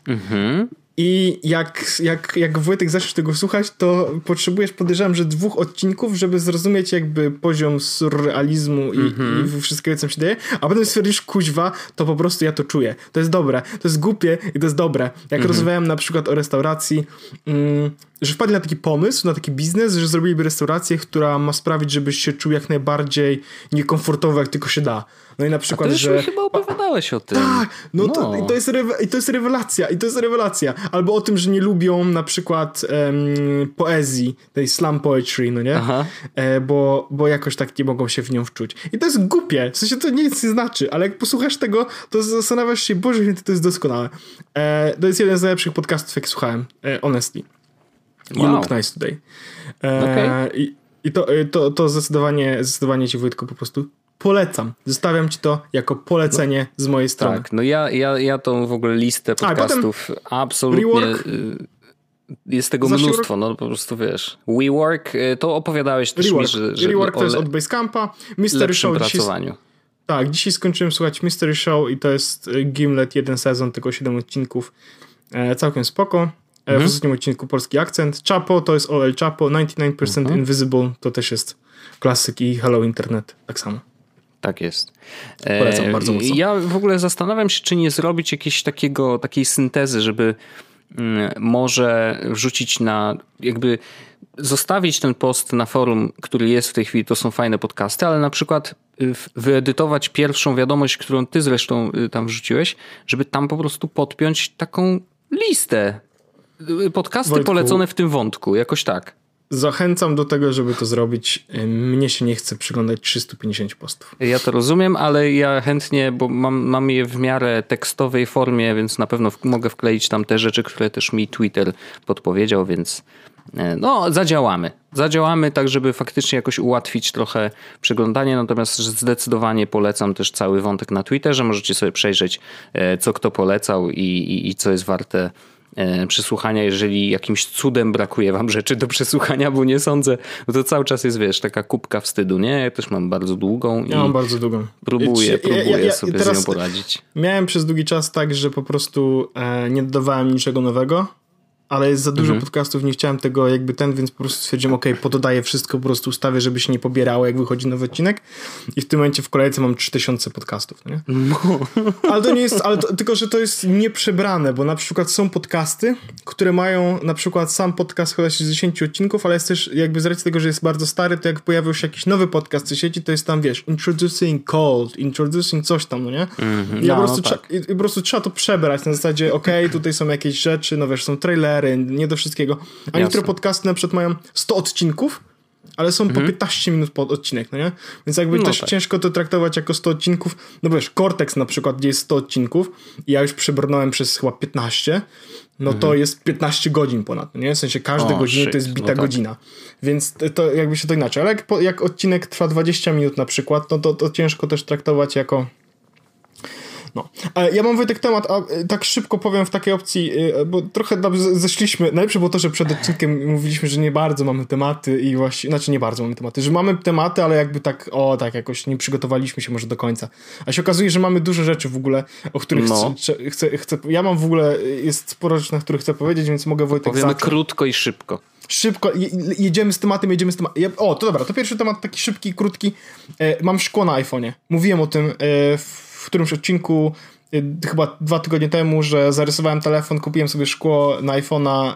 Mhm. I jak, jak, jak Wojtek zaczniesz tego słuchać, to potrzebujesz, podejrzewam, że dwóch odcinków, żeby zrozumieć jakby poziom surrealizmu i, mm-hmm. i wszystkiego, co się dzieje, a potem stwierdzisz, kuźwa, to po prostu ja to czuję. To jest dobre, to jest głupie i to jest dobre. Jak mm-hmm. rozmawiałem na przykład o restauracji, mm, że wpadli na taki pomysł, na taki biznes, że zrobiliby restaurację, która ma sprawić, żebyś się czuł jak najbardziej niekomfortowo, jak tylko się da. No i na przykład, A ty że... chyba opowiadałeś o tym. Tak, no, no. To, i to, jest rewe... i to jest rewelacja, i to jest rewelacja. Albo o tym, że nie lubią na przykład um, poezji, tej slam poetry, no nie? E, bo, bo jakoś tak nie mogą się w nią wczuć. I to jest głupie, w sensie to nic nie znaczy, ale jak posłuchasz tego, to zastanawiasz się, Boże, to jest doskonałe. E, to jest jeden z najlepszych podcastów, jak słuchałem, e, honestly. You wow. look nice today. E, okay. I, i to, e, to, to zdecydowanie, zdecydowanie ci Wojtku po prostu polecam. Zostawiam ci to jako polecenie no, z mojej strony. Tak, no ja, ja, ja tą w ogóle listę podcastów A, absolutnie... Rework, y, jest tego mnóstwo, no po prostu wiesz. WeWork, y, to opowiadałeś też Rework. mi, że... że Rework to jest od Basecampa. Mystery Show pracowaniu. Dzisiaj, tak, dzisiaj skończyłem słuchać Mystery Show i to jest y, Gimlet, jeden sezon, tylko 7 odcinków. E, całkiem spoko. E, mhm. W ostatnim odcinku polski akcent. Chapo to jest OL Chapo, 99% mhm. Invisible to też jest klasyk i Hello Internet tak samo. Tak jest. Polecam e, bardzo mocno. Ja w ogóle zastanawiam się, czy nie zrobić jakiejś takiego, takiej syntezy, żeby mm, może wrzucić na jakby zostawić ten post na forum, który jest w tej chwili, to są fajne podcasty, ale na przykład y, wyedytować pierwszą wiadomość, którą ty zresztą y, tam wrzuciłeś, żeby tam po prostu podpiąć taką listę Podcasty Wojtku. polecone w tym wątku, jakoś tak. Zachęcam do tego, żeby to zrobić. Mnie się nie chce przyglądać 350 postów. Ja to rozumiem, ale ja chętnie, bo mam, mam je w miarę tekstowej formie, więc na pewno w, mogę wkleić tam te rzeczy, które też mi Twitter podpowiedział, więc e, no, zadziałamy. Zadziałamy tak, żeby faktycznie jakoś ułatwić trochę przeglądanie, natomiast zdecydowanie polecam też cały wątek na Twitterze. Możecie sobie przejrzeć, e, co kto polecał i, i, i co jest warte przesłuchania, jeżeli jakimś cudem brakuje wam rzeczy do przesłuchania, bo nie sądzę, no to cały czas jest, wiesz, taka kubka wstydu, nie? Ja też mam bardzo długą. Ja mam bardzo długą. Próbuję, ja, próbuję ja, ja, sobie z nią poradzić. Miałem przez długi czas tak, że po prostu e, nie dodawałem niczego nowego ale jest za dużo mhm. podcastów, nie chciałem tego jakby ten, więc po prostu stwierdziłem, ok, pododaję wszystko, po prostu ustawię, żeby się nie pobierało, jak wychodzi nowy odcinek i w tym momencie w kolejce mam 3000 podcastów, nie? No. Ale to nie jest, ale to, tylko, że to jest nieprzebrane, bo na przykład są podcasty, które mają na przykład sam podcast chyba 60 odcinków, ale jest też jakby z racji tego, że jest bardzo stary, to jak pojawił się jakiś nowy podcast w sieci, to jest tam, wiesz, introducing cold, introducing coś tam, no nie? Mm-hmm. I, no, po prostu no tak. i, i, po prostu trzeba to przebrać na zasadzie, ok, tutaj są jakieś rzeczy, no wiesz, są trailery, nie do wszystkiego. A niektóre podcasty na przykład mają 100 odcinków, ale są mhm. po 15 minut pod odcinek, no nie? Więc jakby no też tak. ciężko to traktować jako 100 odcinków. No wiesz, Cortex na przykład, gdzie jest 100 odcinków i ja już przebrnąłem przez chyba 15, no mhm. to jest 15 godzin ponad, no nie? W sensie każde o, godziny shit. to jest bita no tak. godzina. Więc to jakby się to inaczej. Ale jak, jak odcinek trwa 20 minut na przykład, no to, to ciężko też traktować jako no. Ja mam Wojtek temat, a y, tak szybko powiem w takiej opcji, y, bo trochę zeszliśmy. Najlepsze było to, że przed odcinkiem mówiliśmy, że nie bardzo mamy tematy i właśnie, znaczy nie bardzo mamy tematy, że mamy tematy, ale jakby tak, o tak, jakoś nie przygotowaliśmy się może do końca. A się okazuje, że mamy dużo rzeczy w ogóle, o których no. chcę, chcę, chcę, ja mam w ogóle, jest sporo rzeczy, na których chcę powiedzieć, więc mogę Wojtek Powiemy zacząć. krótko i szybko. Szybko, jedziemy z tematem, jedziemy z tematem. O, to dobra, to pierwszy temat taki szybki, krótki. E, mam szkło na iPhone'ie. Mówiłem o tym e, w w którymś odcinku chyba dwa tygodnie temu, że zarysowałem telefon, kupiłem sobie szkło na iPhone'a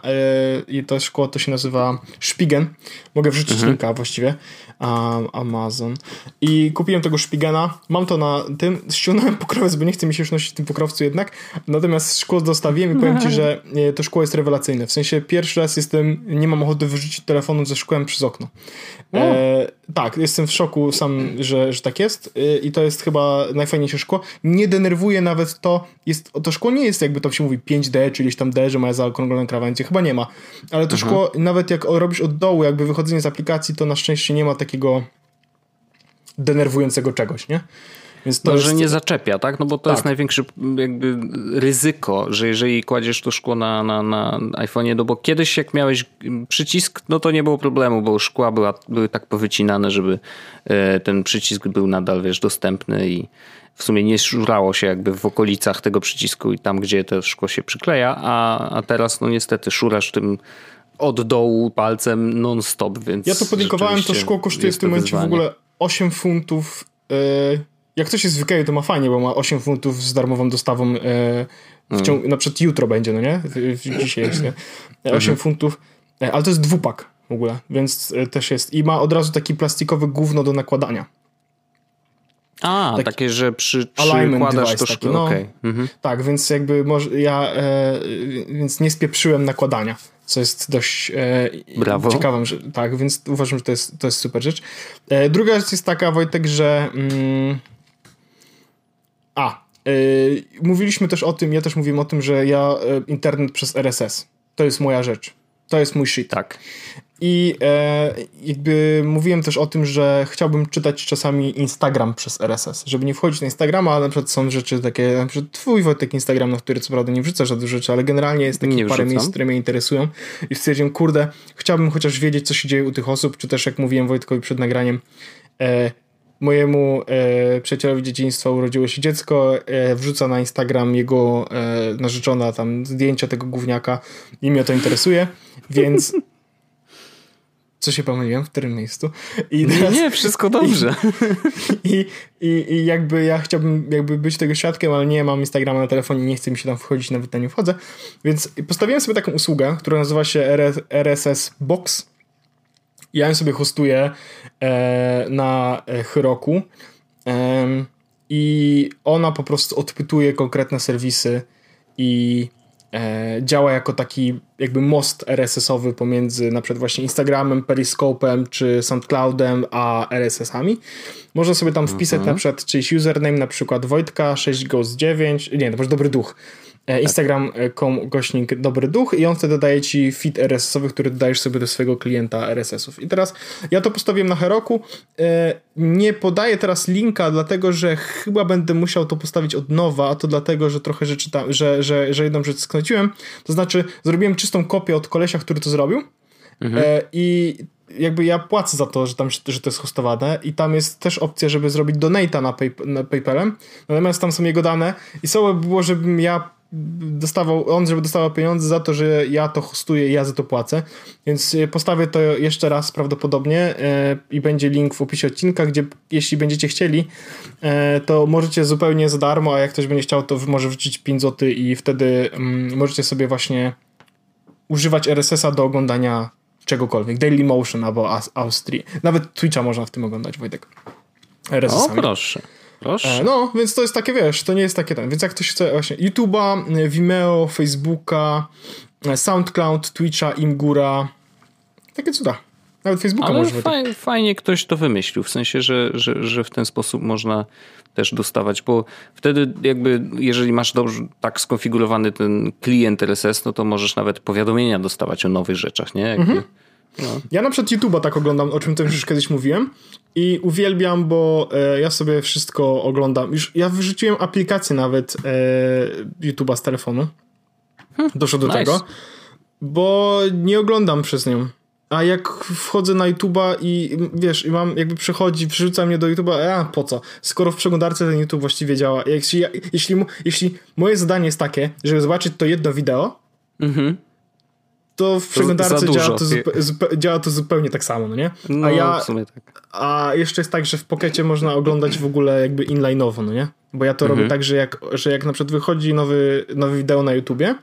yy, i to szkło to się nazywa Spigen. Mogę wrzucić mhm. linka właściwie. Um, Amazon. I kupiłem tego Spigena. Mam to na tym. Ściągnąłem pokrowiec, bo nie chcę mi się już nosić w tym pokrowcu jednak. Natomiast szkło dostawiłem i powiem ci, że y, to szkło jest rewelacyjne. W sensie pierwszy raz jestem, nie mam ochoty wyrzucić telefonu ze szkłem przez okno. E, tak, jestem w szoku sam, że, że tak jest e, i to jest chyba najfajniejsze szkło. Nie denerwuje nawet to, jest, to szkło nie jest jakby to się mówi 5D, czyli tam D, że ma zaokrągloną krawędzie, chyba nie ma. Ale to mhm. szkło, nawet jak robisz od dołu, jakby wychodzenie z aplikacji, to na szczęście nie ma takiego denerwującego czegoś, nie? Więc to no, jest... że nie zaczepia, tak? No bo to tak. jest największe jakby ryzyko, że jeżeli kładziesz to szkło na, na, na iPhone'ie, no bo kiedyś jak miałeś przycisk, no to nie było problemu, bo szkła była, były tak powycinane, żeby e, ten przycisk był nadal, wiesz, dostępny i w sumie nie szurało się jakby w okolicach tego przycisku i tam, gdzie to szkło się przykleja, a, a teraz no niestety szurasz tym od dołu palcem non-stop, więc... Ja to podlinkowałem, to szkło kosztuje w tym momencie w ogóle 8 funtów yy, jak ktoś jest w to ma fajnie, bo ma 8 funtów z darmową dostawą e, w ciągu, mm. na przykład jutro będzie, no nie? Dzisiaj jest, nie? 8 mhm. funtów, e, ale to jest dwupak w ogóle, więc e, też jest. I ma od razu taki plastikowy gówno do nakładania. A, taki takie, że przy, przykładasz to szkło, no, okay. mhm. Tak, więc jakby może, ja e, więc nie spieprzyłem nakładania, co jest dość e, Brawo. ciekawą, że, tak, więc uważam, że to jest, to jest super rzecz. E, druga rzecz jest taka, Wojtek, że mm, a, yy, mówiliśmy też o tym, ja też mówiłem o tym, że ja yy, internet przez RSS. To jest moja rzecz. To jest mój shit. Tak. I e, jakby mówiłem też o tym, że chciałbym czytać czasami Instagram przez RSS, żeby nie wchodzić na Instagrama, ale na przykład są rzeczy takie, na przykład twój Wojtek Instagram, na który co prawda nie wrzuca żadnych rzeczy, ale generalnie jest takich parę miejsc, które mnie interesują i stwierdziłem, kurde, chciałbym chociaż wiedzieć, co się dzieje u tych osób, czy też jak mówiłem Wojtkowi przed nagraniem, e, mojemu e, przyjacielowi dzieciństwa urodziło się dziecko, e, wrzuca na Instagram jego e, narzeczona tam zdjęcia tego gówniaka i mnie to interesuje, więc co się pomyliłem, w którym miejscu. I teraz, nie, wszystko dobrze. I, i, I jakby ja chciałbym jakby być tego świadkiem, ale nie mam Instagrama na telefonie, nie chce mi się tam wchodzić, nawet na nie wchodzę. Więc postawiłem sobie taką usługę, która nazywa się RSS Box ja ją sobie hostuję e, na Heroku e, i ona po prostu odpytuje konkretne serwisy i e, działa jako taki jakby most RSS-owy pomiędzy na przykład właśnie Instagramem, Periscope'em czy SoundCloudem a RSS-ami. Można sobie tam wpisać mhm. na przykład czyjś username, na przykład Wojtka 6ghost9, nie, to może dobry duch. E, Instagram.com gośnik Dobry Duch i on wtedy daje ci feed RSS-owy, który dodajesz sobie do swojego klienta RSS-ów. I teraz ja to postawiłem na Heroku. E, nie podaję teraz linka, dlatego że chyba będę musiał to postawić od nowa, a to dlatego, że trochę rzeczy tam, że, że, że jedną rzecz skręciłem. To znaczy, zrobiłem czystą kopię od kolesia, który to zrobił. Mhm. E, I jakby ja płacę za to, że tam że to jest hostowane i tam jest też opcja, żeby zrobić donata na, pay, na PayPalem. Natomiast tam są jego dane i słowo było, żebym ja dostawał, on żeby dostawał pieniądze za to, że ja to hostuję ja za to płacę. Więc e, postawię to jeszcze raz prawdopodobnie e, i będzie link w opisie odcinka, gdzie jeśli będziecie chcieli, e, to możecie zupełnie za darmo, a jak ktoś będzie chciał, to może wrzucić 5 zł i wtedy mm, możecie sobie właśnie używać RSS-a do oglądania czegokolwiek. Daily Motion albo Austrii. Nawet Twitcha można w tym oglądać, Wojtek. RSS-ami. O, proszę. Proszę. E, no, więc to jest takie, wiesz, to nie jest takie ten. Więc jak ktoś chce właśnie YouTube'a, e, Vimeo, Facebooka, e, SoundCloud, Twitcha, Imgura, takie cuda. Nawet Facebooka Ale może faj, Fajnie ktoś to wymyślił, w sensie, że, że, że w ten sposób można też dostawać, bo wtedy jakby, jeżeli masz dobrze tak skonfigurowany ten klient RSS, no to możesz nawet powiadomienia dostawać o nowych rzeczach, nie? Jakby, mhm. no. Ja na przykład YouTube'a tak oglądam, o czym też już kiedyś mówiłem i uwielbiam, bo e, ja sobie wszystko oglądam. Już ja wyrzuciłem aplikację nawet e, YouTube'a z telefonu. Hmm, Doszło do nice. tego, bo nie oglądam przez nią. A jak wchodzę na YouTube'a i wiesz, i mam jakby przychodzi, wrzuca mnie do YouTube'a, a po co? Skoro w przeglądarce ten YouTube właściwie działa. Jeśli, jeśli, jeśli moje zadanie jest takie, żeby zobaczyć to jedno wideo, mhm to w przeglądarce działa to, działa to zupełnie tak samo, no nie? No, a ja, w sumie tak. A jeszcze jest tak, że w Pokecie można oglądać w ogóle jakby inline'owo, no nie? Bo ja to mhm. robię tak, że jak, że jak na przykład wychodzi nowy, nowy wideo na YouTubie,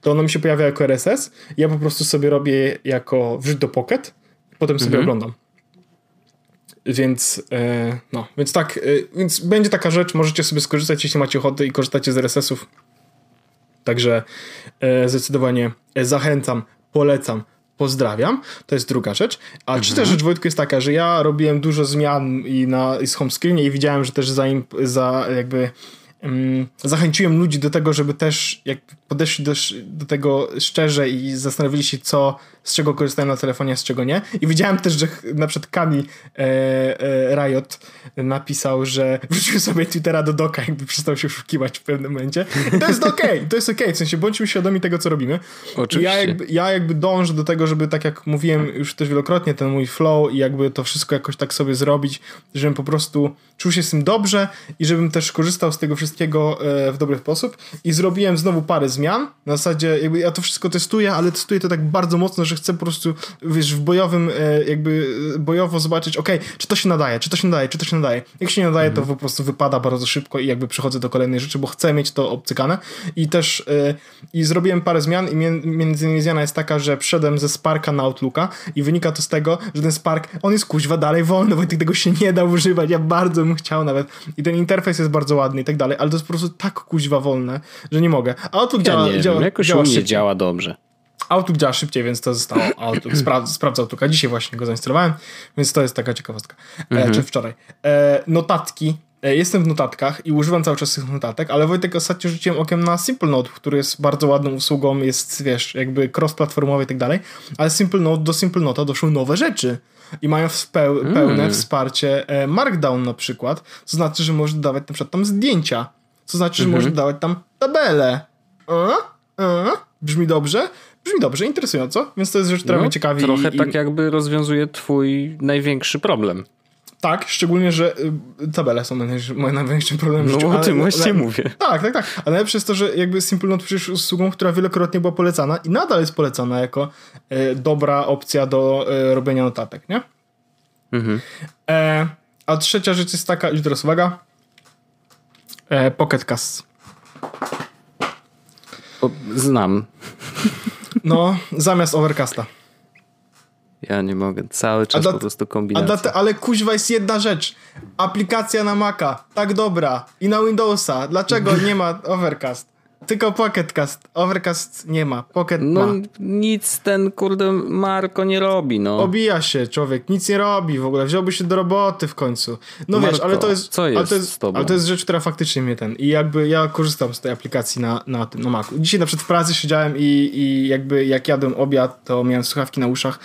to ono mi się pojawia jako RSS, ja po prostu sobie robię jako wrzuć do Pocket, potem sobie mhm. oglądam. Więc, e, no, więc tak, e, więc będzie taka rzecz, możecie sobie skorzystać, jeśli macie ochotę i korzystacie z RSS-ów. Także e, zdecydowanie zachęcam polecam, pozdrawiam. To jest druga rzecz. A mhm. trzecia rzecz, Wojtku, jest taka, że ja robiłem dużo zmian i na i z homescreenie i widziałem, że też za, za jakby um, zachęciłem ludzi do tego, żeby też jak podeszli do, do tego szczerze i zastanowili się, co z czego korzystają na telefonie, z czego nie. I widziałem też, że na przykład Kami e, e, Riot napisał, że wrzucił sobie Twittera do doka, jakby przestał się oszukiwać w pewnym momencie. I to jest okej, okay, to jest okej, okay. w sensie bądźmy świadomi tego, co robimy. Oczywiście. Ja jakby, ja jakby dążę do tego, żeby tak jak mówiłem już też wielokrotnie, ten mój flow i jakby to wszystko jakoś tak sobie zrobić, żebym po prostu czuł się z tym dobrze i żebym też korzystał z tego wszystkiego e, w dobry sposób. I zrobiłem znowu parę zmian. Na zasadzie jakby ja to wszystko testuję, ale testuję to tak bardzo mocno, że chcę po prostu, wiesz, w bojowym, e, jakby e, bojowo zobaczyć, ok, czy to się nadaje, czy to się nadaje, czy to się nadaje. Jak się nie nadaje, to mhm. po prostu wypada bardzo szybko i jakby przechodzę do kolejnej rzeczy, bo chcę mieć to obcykane. I też e, i zrobiłem parę zmian i między innymi zmiana jest taka, że wszedłem ze Sparka na Outlooka i wynika to z tego, że ten Spark, on jest kuźwa dalej wolny, bo tego się nie da używać, ja bardzo bym chciał nawet. I ten interfejs jest bardzo ładny i tak dalej, ale to jest po prostu tak kuźwa wolne, że nie mogę. A Outlook ja działa, nie działa, wiem, jakoś działa, nie działa dobrze. Outlook działa szybciej, więc to zostało Outlook. Spra sprawdzę Outlooka. Dzisiaj właśnie go zainstalowałem, więc to jest taka ciekawostka. E, mhm. czy wczoraj. E, notatki. E, jestem w notatkach i używam cały czas tych notatek, ale Wojtek ostatnio rzuciłem okiem na Simple Note, który jest bardzo ładną usługą, jest, wiesz, jakby cross-platformowy i tak dalej, ale Simple Note, do Simple Note doszły nowe rzeczy i mają peł mm. pełne wsparcie e, Markdown na przykład, co znaczy, że możesz dodawać na przykład tam zdjęcia, co znaczy, że -hmm. możesz dodawać tam tabele. A? A? Brzmi dobrze? Brzmi dobrze, interesująco, więc to jest rzecz, która no, mnie ciekawi. Trochę i, tak jakby rozwiązuje twój największy problem. Tak, szczególnie, że y, tabele są moim największym problemem. No o tym właśnie mówię. Tak, tak, tak. Ale najlepsze jest to, że jakby Simple Note przecież usługą, która wielokrotnie była polecana i nadal jest polecana jako e, dobra opcja do e, robienia notatek, nie? Mhm. E, a trzecia rzecz jest taka, już teraz uwaga, e, Pocket Cast. Znam. No, zamiast Overcasta. Ja nie mogę. Cały czas po prostu kombinacja. Ale kuźwa jest jedna rzecz. Aplikacja na Maca, tak dobra. I na Windowsa. Dlaczego nie ma Overcast? Tylko Pocketcast. Overcast nie ma. Pocket No ma. nic ten kurde Marko nie robi, no. Obija się człowiek, nic nie robi w ogóle, wziąłby się do roboty w końcu. No wiesz, Marko, ale to jest. co ale, jest to jest z tobą? ale to jest rzecz, która faktycznie mnie ten. I jakby ja korzystam z tej aplikacji na, na tym, na Macu. Dzisiaj na przykład w pracy siedziałem i, i jakby jak jadłem obiad, to miałem słuchawki na uszach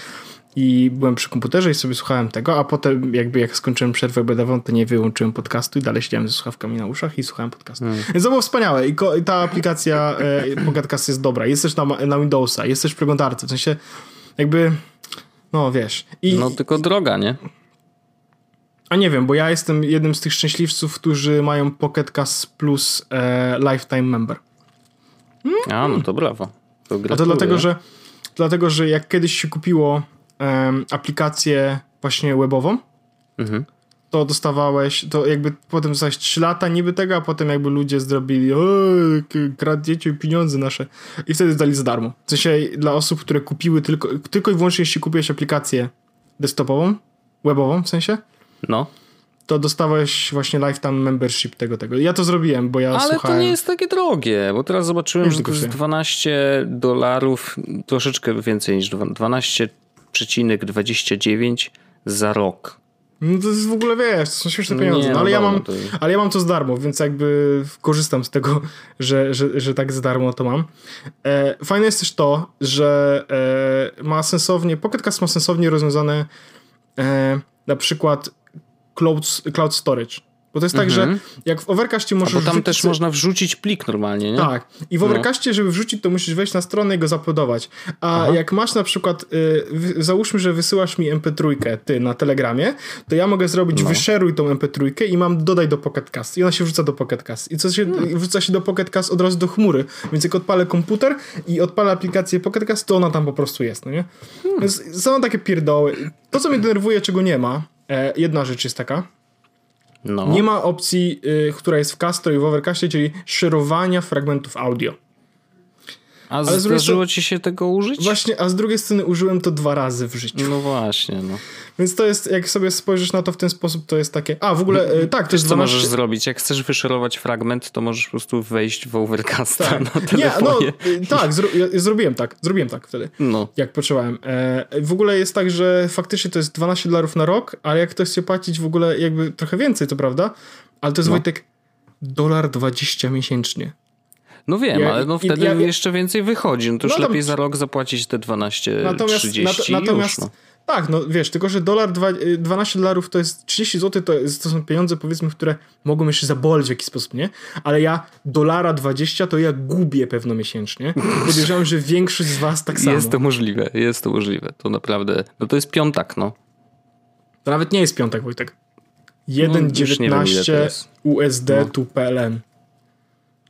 i byłem przy komputerze i sobie słuchałem tego, a potem jakby jak skończyłem przerwę obiadową, to nie wyłączyłem podcastu i dalej siedziałem ze słuchawkami na uszach i słuchałem podcastu. Hmm. Więc to było wspaniałe i, ta aplikacja e, Pocketcast jest dobra. Jest też na, na Windowsa, jest też w przeglądarce, w sensie jakby no wiesz. I, No tylko droga, nie? a nie wiem, bo ja jestem jednym z tych szczęśliwców, którzy mają Pocket Cast Plus e, Lifetime Member. A, no to brawo. To A to dlatego, że dlatego, że jak kiedyś się kupiło um, aplikację właśnie webową, mhm. to dostawałeś, to jakby potem dostałeś 3 lata niby tego, a potem jakby ludzie zrobili kradniecie pieniądze nasze i wtedy dali za darmo. W sensie dla osób, które kupiły tylko, tylko i wyłącznie jeśli kupiłeś aplikację desktopową, webową w sensie. No to dostałeś właśnie lifetime membership tego, tego. Ja to zrobiłem, bo ja Ale słuchałem... to nie jest takie drogie, bo teraz zobaczyłem, Już że to jest 12 dolarów, troszeczkę więcej niż 12, 6,29 za rok. No to jest w ogóle, wiesz, to są śmieszne pieniądze, nie, no, ale, no, ja mam, to... ale ja mam to za darmo, więc jakby korzystam z tego, że, że, że tak za darmo to mam. E, fajne jest też to, że e, ma sensownie, Pocket Cast ma sensownie rozwiązane e, na przykład cloud, cloud storage, bo to jest tak, że jak w Overcastie możesz Mhm. Bo tam wrzucić też można wrzucić plik normalnie, nie? tak. I w No. Overcastie, żeby wrzucić, to musisz wejść na stronę i go zaplodować. A Aha. jak masz na przykład, y, załóżmy, że wysyłasz mi MP3 ty na Telegramie, to ja mogę zrobić No. wyszeruj tą MP3 i mam dodaj do Pocket Cast. I ona się wrzuca do Pocket Cast. I co się Hmm. wrzuca się do Pocket Cast od razu do chmury. Więc jak odpalę komputer i odpalę aplikację Pocket Cast, to ona tam po prostu jest, no nie? Hmm. Więc są takie pierdoły. To, co mnie denerwuje, czego nie ma, e, jedna rzecz jest taka, No. nie ma opcji, y, która jest w Castro i w Overcastie, czyli szerowania fragmentów audio. A z drugiej zdarzyło ci się tego użyć? Właśnie, a z drugiej strony użyłem to dwa razy w życiu. No właśnie, no. Więc to jest, jak sobie spojrzysz na to w ten sposób, to jest takie. A w ogóle, y, tak, to Wiesz jest co 12. możesz zrobić? Jak chcesz wyszerować fragment, to możesz po prostu wejść w Overcasta Tak. na Nie, no, telefonie. y, tak, zro, ja, zrobiłem tak, zrobiłem tak wtedy. No. Jak potrzebowałem. E, w ogóle jest tak, że faktycznie to jest 12 dolarów na rok, ale jak ktoś chce płacić w ogóle jakby trochę więcej, to prawda? Ale to jest No. Wojtek dolar 20 miesięcznie. No wiem, Ja- ale no wtedy ja- jeszcze więcej wychodzi. No to już No lepiej za rok zapłacić te 12, Natomiast, 30 nato- natomiast już, no. tak, no wiesz, tylko że dolar, dwa- y, 12 dolarów to jest 30 zł, to, jest, to są pieniądze powiedzmy, które mogą jeszcze zaboleć w jakiś sposób, nie? Ale ja dolara 20 to ja gubię pewno miesięcznie. Podejrzewam, że większość z was tak samo. Jest to możliwe, jest to możliwe. To naprawdę, no to jest piątak, no. To nawet nie jest piątek, Wojtek. No, już nie wiem, ile to 1,19 jest. USD No. tu PLN.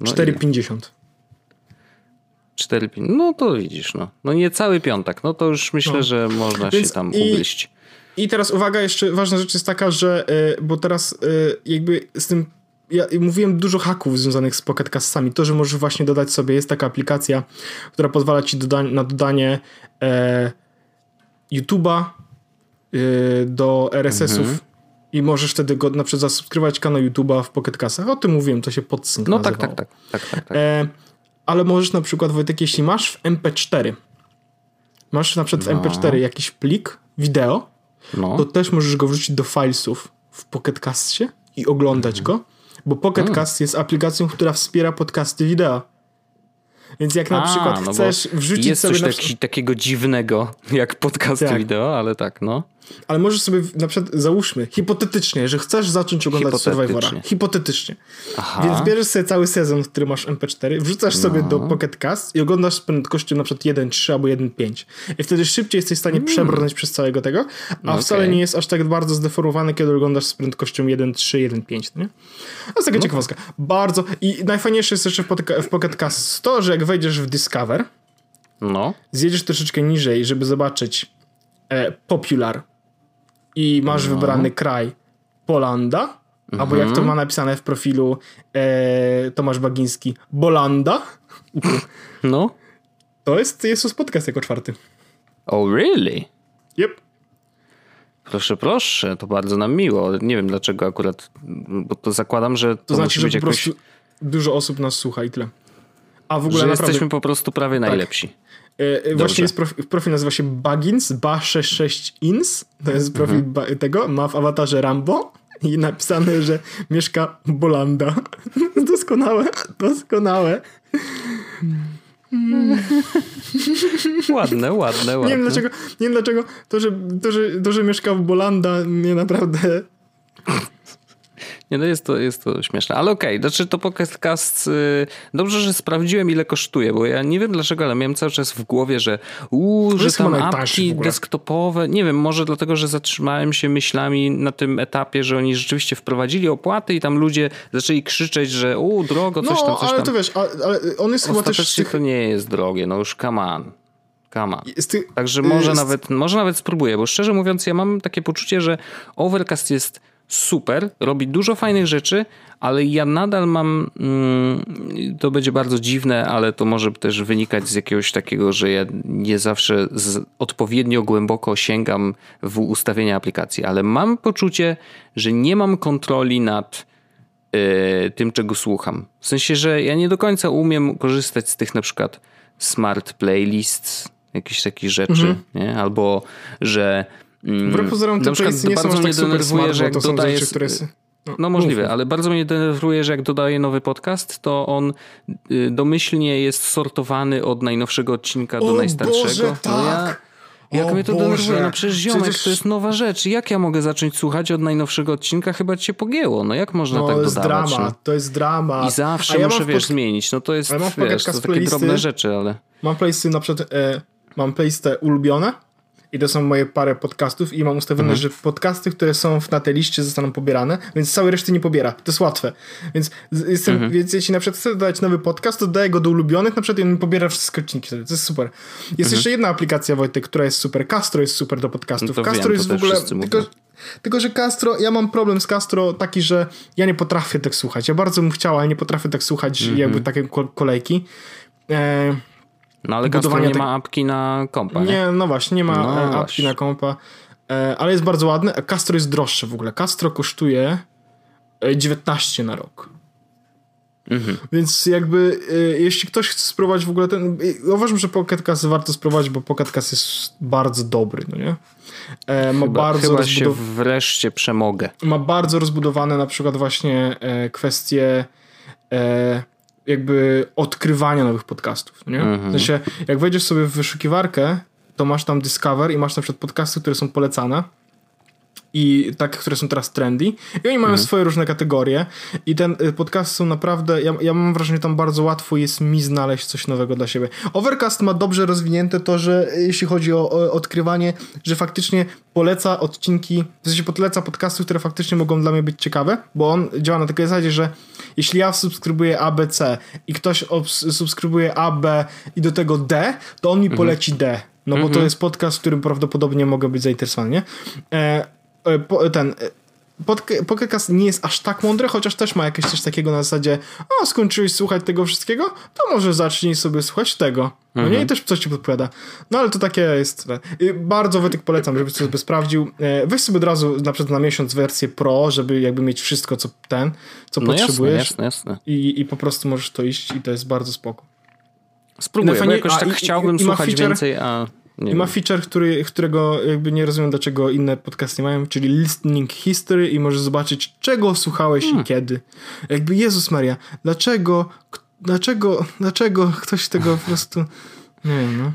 No 4,50. 4, no to widzisz, no. No nie cały piątak, no to już myślę, No. że można Więc się tam i- ugryźć. I teraz uwaga, jeszcze ważna rzecz jest taka, że y, bo teraz y, jakby z tym ja mówiłem dużo haków związanych z Pocket Castami. To, że możesz właśnie dodać sobie, jest taka aplikacja, która pozwala ci doda na dodanie e, YouTube'a y, do RSS-ów Mhm. I możesz wtedy go na przykład zasubskrybować kanał YouTube'a w Pocket Castach. O tym mówiłem, to się podsync No tak, tak, tak, tak, tak, tak. E, ale możesz na przykład, Wojtek, jeśli masz w MP4, masz na przykład w No. MP4 jakiś plik wideo, No. to też możesz go wrzucić do filesów w Pocket Castie i oglądać Mhm. go, bo Pocket Mm. Cast jest aplikacją, która wspiera podcasty wideo. Więc jak na A, przykład no chcesz wrzucić jest sobie coś na taki, takiego dziwnego, jak podcasty Tak. wideo, ale tak, no. Ale możesz sobie na przykład załóżmy hipotetycznie, że chcesz zacząć oglądać. Survivora. Hipotetycznie. Aha. Więc bierzesz sobie cały sezon, który masz MP4, wrzucasz sobie No. do Pocket Cast i oglądasz z prędkością na przykład 1.3 albo 1.5. I wtedy szybciej jesteś w stanie przebrnąć przez całego tego, a Mm. No wcale nie jest aż tak bardzo zdeformowany, kiedy oglądasz z prędkością 1.3, 1.5, nie? To jest taka No. ciekawostka. Bardzo. I najfajniejsze jest jeszcze w Pocket- w Pocket Cast to, że jak wejdziesz w Discover, No. zjedziesz troszeczkę niżej, żeby zobaczyć e, Popular i masz No. wybrany kraj Polanda, albo jak Mhm. to ma napisane w profilu e, Tomasz Bagiński, Bolanda, No. to jest Jesus Podcast jako czwarty. Oh, really? Yep. Proszę, proszę, to bardzo nam miło. Nie wiem dlaczego akurat, bo to zakładam, że to, To znaczy, musi że po jakoś... prostu dużo osób nas słucha i tyle. A w ogóle że naprawdę... jesteśmy po prostu prawie tak. Najlepsi. E, właśnie jest profil, profil nazywa się Bagins, Ba66ins, to jest profil mhm. tego, ma w awatarze Rambo i napisane, że mieszka Bolanda. Doskonałe, doskonałe. ładne, ładne, ładne. Nie wiem dlaczego, nie wiem dlaczego to, że, to, że, to, że mieszka w Bolanda mnie naprawdę nie, no jest to, jest to śmieszne. Ale okej, okay, znaczy to podcast. Yy, dobrze, że sprawdziłem, ile kosztuje, bo ja nie wiem dlaczego, ale miałem cały czas w głowie, że uuu, że tam apki desktopowe. Nie wiem, może dlatego, że zatrzymałem się myślami na tym etapie, że oni rzeczywiście wprowadzili opłaty i tam ludzie zaczęli krzyczeć, że uuu, drogo, coś no, tam, coś ale tam. to wiesz, ale, ale on jest chyba też... Tych... to nie jest drogie, no już come on. Kama. Także może, jest... nawet, może nawet spróbuję, bo szczerze mówiąc, ja mam takie poczucie, że Overcast jest super, robi dużo fajnych rzeczy, ale ja nadal mam, mm, to będzie bardzo dziwne, ale to może też wynikać z jakiegoś takiego, że ja nie zawsze odpowiednio głęboko sięgam w ustawienia aplikacji, ale mam poczucie, że nie mam kontroli nad y, tym, czego słucham. W sensie, że ja nie do końca umiem korzystać z tych na przykład smart playlists, jakichś takich rzeczy, mhm. nie? albo że Wbrew pozorom te playsy nie bardzo są mnie tak denerwuje, że jak to dodajesz... Rzeczy, które no, no możliwe, ale bardzo mnie denerwuje, że jak dodaję nowy podcast, to on y, domyślnie jest sortowany od najnowszego odcinka o do najstarszego. Boże, tak. No ja, jak o mnie to Boże. denerwuje? No przecież ziomek, przecież... to jest nowa rzecz. Jak ja mogę zacząć słuchać od najnowszego odcinka? Chyba cię pogięło. No jak można no, tak dodawać? To jest drama, no? to jest drama. I zawsze ja muszę, wiesz, pod... zmienić. No to jest, wiesz, to takie drobne rzeczy, ale... Mam playsy na przykład, e, mam playlistę ulubione, i to są moje parę podcastów i mam ustawione, mhm. że podcasty, które są na tej liście zostaną pobierane, więc całej reszty nie pobiera. To jest łatwe. Więc, jestem, mhm. więc jeśli na przykład chcę dodać nowy podcast, to daję go do ulubionych, na przykład i on pobiera wszystkie odcinki. To jest super. Jest mhm. jeszcze jedna aplikacja, Wojtek, która jest super. Castro jest super do podcastów. No Castro wiem, jest w ogóle... Tylko, tylko, że Castro, ja mam problem z Castro taki, że ja nie potrafię tak słuchać. Ja bardzo bym chciał, ale nie potrafię tak słuchać mhm. jakby takie kolejki. E no ale Castro nie ma apki na kompa, nie? nie? no właśnie, nie ma no e, apki właśnie. na kompa, e, ale jest bardzo ładny. Castro jest droższe w ogóle. Castro kosztuje 19 e, na rok. Mhm. Więc jakby jeśli ktoś chce spróbować w ogóle ten... Uważam, że Pocket Cast warto spróbować, bo Pocket Cast jest bardzo dobry, no nie? E, ma chyba, bardzo chyba się wreszcie przemogę. Ma bardzo rozbudowane na przykład właśnie e, kwestie e, jakby odkrywania nowych podcastów, nie? Mhm. W sensie, jak wejdziesz sobie w wyszukiwarkę, to masz tam Discover i masz na przykład podcasty, które są polecane i tak, które są teraz trendy i oni mają mhm. swoje różne kategorie i ten y, podcast są naprawdę, ja, ja mam wrażenie, że tam bardzo łatwo jest mi znaleźć coś nowego dla siebie. Overcast ma dobrze rozwinięte to, że jeśli chodzi o, o odkrywanie, że faktycznie poleca odcinki, w sensie poleca podcasty, które faktycznie mogą dla mnie być ciekawe, bo on działa na takiej zasadzie, że jeśli ja subskrybuję ABC i ktoś subskrybuje AB i do tego D, to on mi mhm. poleci D. No bo to mhm. jest podcast, w którym prawdopodobnie mogę być zainteresowany, nie? E, ten e, podcast nie jest aż tak mądry, chociaż też ma jakieś coś takiego na zasadzie o, skończyłeś słuchać tego wszystkiego, to może zacznij sobie słuchać tego. No nie? I mhm. też coś ci podpowiada. No ale to takie jest... Bardzo wytyk polecam, żebyś sobie sprawdził. E, weź sobie od razu na przykład na miesiąc wersję Pro, żeby jakby mieć wszystko, co ten, co no potrzebujesz. Jasne, jasne, jasne. I, I po prostu możesz to iść i to jest bardzo spoko. Spróbuję, no, bo jakoś tak i, chciałbym i słuchać feature, więcej, a... Nie I ma feature, który, którego jakby nie rozumiem, dlaczego inne podcasty nie mają, czyli listening history i możesz zobaczyć, czego słuchałeś hmm. i kiedy. Jakby Jezus Maria, dlaczego, dlaczego, dlaczego ktoś tego po prostu, nie wiem, no.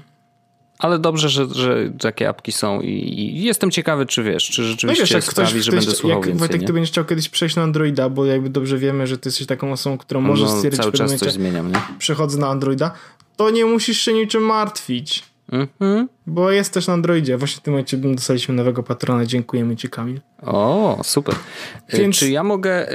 Ale dobrze, że, że takie apki są i, jestem ciekawy, czy wiesz, czy rzeczywiście no wiesz, jak sprawi, ktoś, że ktoś, będę słuchał jak, więcej, Wojtek, nie? ty będziesz chciał kiedyś przejść na Androida, bo jakby dobrze wiemy, że ty jesteś taką osobą, którą możesz no, stwierdzić cały czas coś zmieniam, nie? Przechodzę na Androida, to nie musisz się niczym martwić. Mhm. Bo jest też na Androidzie. Właśnie w tym momencie dostaliśmy nowego patrona. Dziękujemy Ci, Kamil. O, super. E, Więc... Czy ja mogę,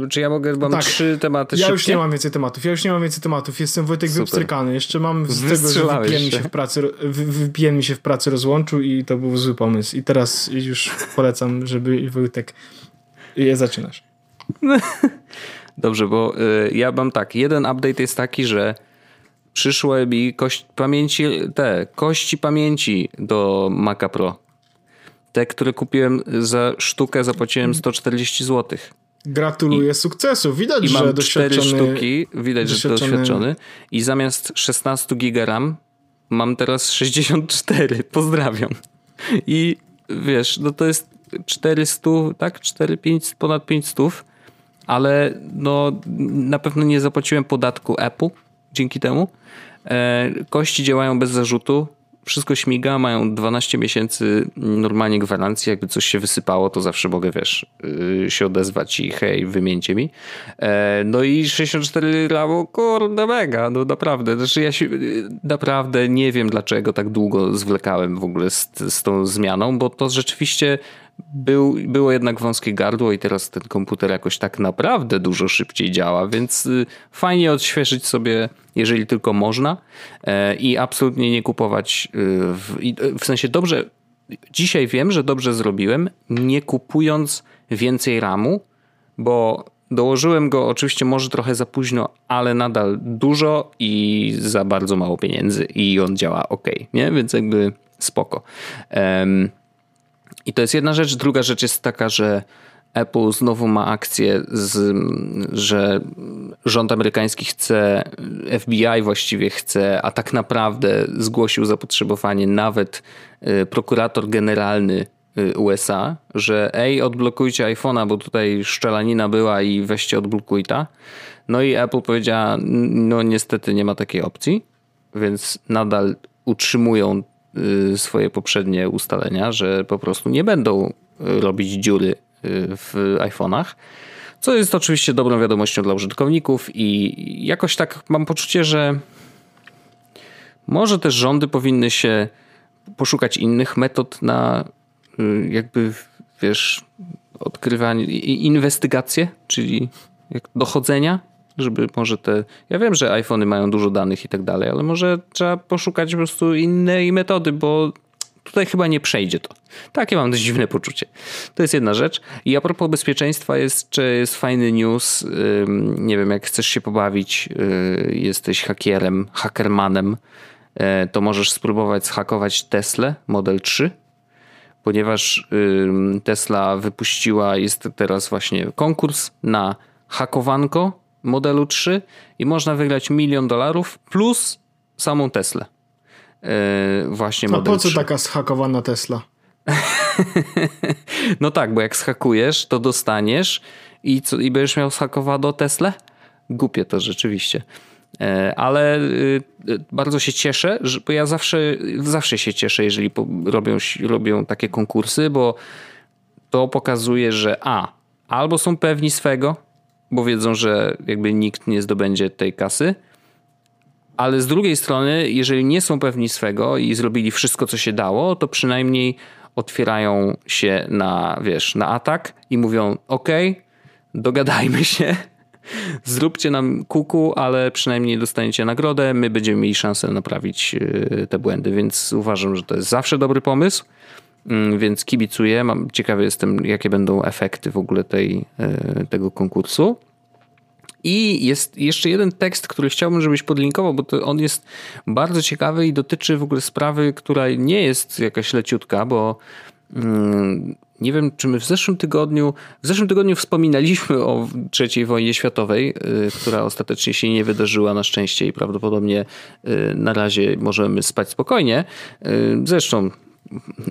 yy, czy ja mogę, mam tak. trzy tematy Ja szybkie? już nie mam więcej tematów. Ja już nie mam więcej tematów. Jestem Wojtek wypstrykany. Jeszcze mam z tego, że VPN mi, się w pracy, VPN mi się w pracy rozłączył i to był zły pomysł. I teraz już polecam, żeby Wojtek je zaczynasz. Dobrze, bo y, ja mam tak. Jeden update jest taki, że przyszły mi kości pamięci, te kości pamięci do Maca Pro. Te, które kupiłem za sztukę, zapłaciłem 140 zł. Gratuluję I, sukcesu. Widać, i że mam cztery sztuki, widać, doświadczony... że doświadczony. I zamiast 16 giga RAM mam teraz 64. Pozdrawiam. I wiesz, no to jest 400, tak? 4, 5, ponad 500, ale no na pewno nie zapłaciłem podatku Apple dzięki temu. E, kości działają bez zarzutu wszystko śmiga, mają 12 miesięcy normalnie gwarancji, jakby coś się wysypało, to zawsze mogę, wiesz, y, się odezwać i hej, wymieńcie mi. E, no i 64 ramu, kurde mega, no naprawdę, znaczy ja się y, naprawdę nie wiem dlaczego tak długo zwlekałem w ogóle z, z tą zmianą, bo to rzeczywiście był, było jednak wąskie gardło i teraz ten komputer jakoś tak naprawdę dużo szybciej działa, więc y, fajnie odświeżyć sobie, jeżeli tylko można e, i absolutnie nie kupować y, w, w sensie dobrze, dzisiaj wiem, że dobrze zrobiłem, nie kupując więcej RAMu, bo dołożyłem go oczywiście może trochę za późno, ale nadal dużo i za bardzo mało pieniędzy i on działa ok, nie? Więc jakby spoko. Um, i to jest jedna rzecz. Druga rzecz jest taka, że Apple znowu ma akcję, z, że rząd amerykański chce, FBI właściwie chce, a tak naprawdę zgłosił zapotrzebowanie nawet y, prokurator generalny y, USA, że ej, odblokujcie iPhone'a, bo tutaj szczelanina była i weźcie odblokuj ta. No i Apple powiedziała, no niestety nie ma takiej opcji, więc nadal utrzymują swoje poprzednie ustalenia, że po prostu nie będą robić dziury y, w iPhone'ach. Co jest oczywiście dobrą wiadomością dla użytkowników i jakoś tak mam poczucie, że może też rządy powinny się poszukać innych metod na y, jakby, wiesz, odkrywanie, inwestygacje, czyli dochodzenia żeby może te. Ja wiem, że iPhony mają dużo danych i tak dalej, ale może trzeba poszukać po prostu innej metody, bo tutaj chyba nie przejdzie to. Takie mam dość dziwne poczucie. To jest jedna rzecz. I a propos bezpieczeństwa jest, jest fajny news. Nie wiem, jak chcesz się pobawić, y, jesteś hakierem, hackermanem, e, to możesz spróbować zhakować Tesla Model 3 ponieważ Tesla wypuściła, jest teraz właśnie konkurs na hakowanko modelu 3 i można wygrać milion dolarów plus samą Teslę. Yy, właśnie A po co 3. taka zhakowana Tesla? no tak, bo jak schakujesz, to dostaniesz i, co, i będziesz miał zhakowaną Teslę? Głupie to rzeczywiście. E, ale y, bardzo się cieszę, bo ja zawsze, zawsze się cieszę, jeżeli robią, robią takie konkursy, bo to pokazuje, że a, albo są pewni swego, bo wiedzą, że jakby nikt nie zdobędzie tej kasy. Ale z drugiej strony, jeżeli nie są pewni swego i zrobili wszystko, co się dało, to przynajmniej otwierają się na, wiesz, na atak i mówią: OK, dogadajmy się, zróbcie nam kuku, ale przynajmniej dostaniecie nagrodę, my będziemy mieli szansę naprawić y, te błędy, więc uważam, że to jest zawsze dobry pomysł. Mm, więc kibicuję. Mam, ciekawy jestem, jakie będą efekty w ogóle tej, e, tego konkursu. I jest jeszcze jeden tekst, który chciałbym, żebyś podlinkował, bo on jest bardzo ciekawy i dotyczy w ogóle sprawy, która nie jest jakaś leciutka, bo mm, nie wiem, czy my w zeszłym tygodniu, w zeszłym tygodniu wspominaliśmy o III wojnie światowej, y, która ostatecznie się nie wydarzyła na szczęście i prawdopodobnie y, na razie możemy spać spokojnie. Zresztą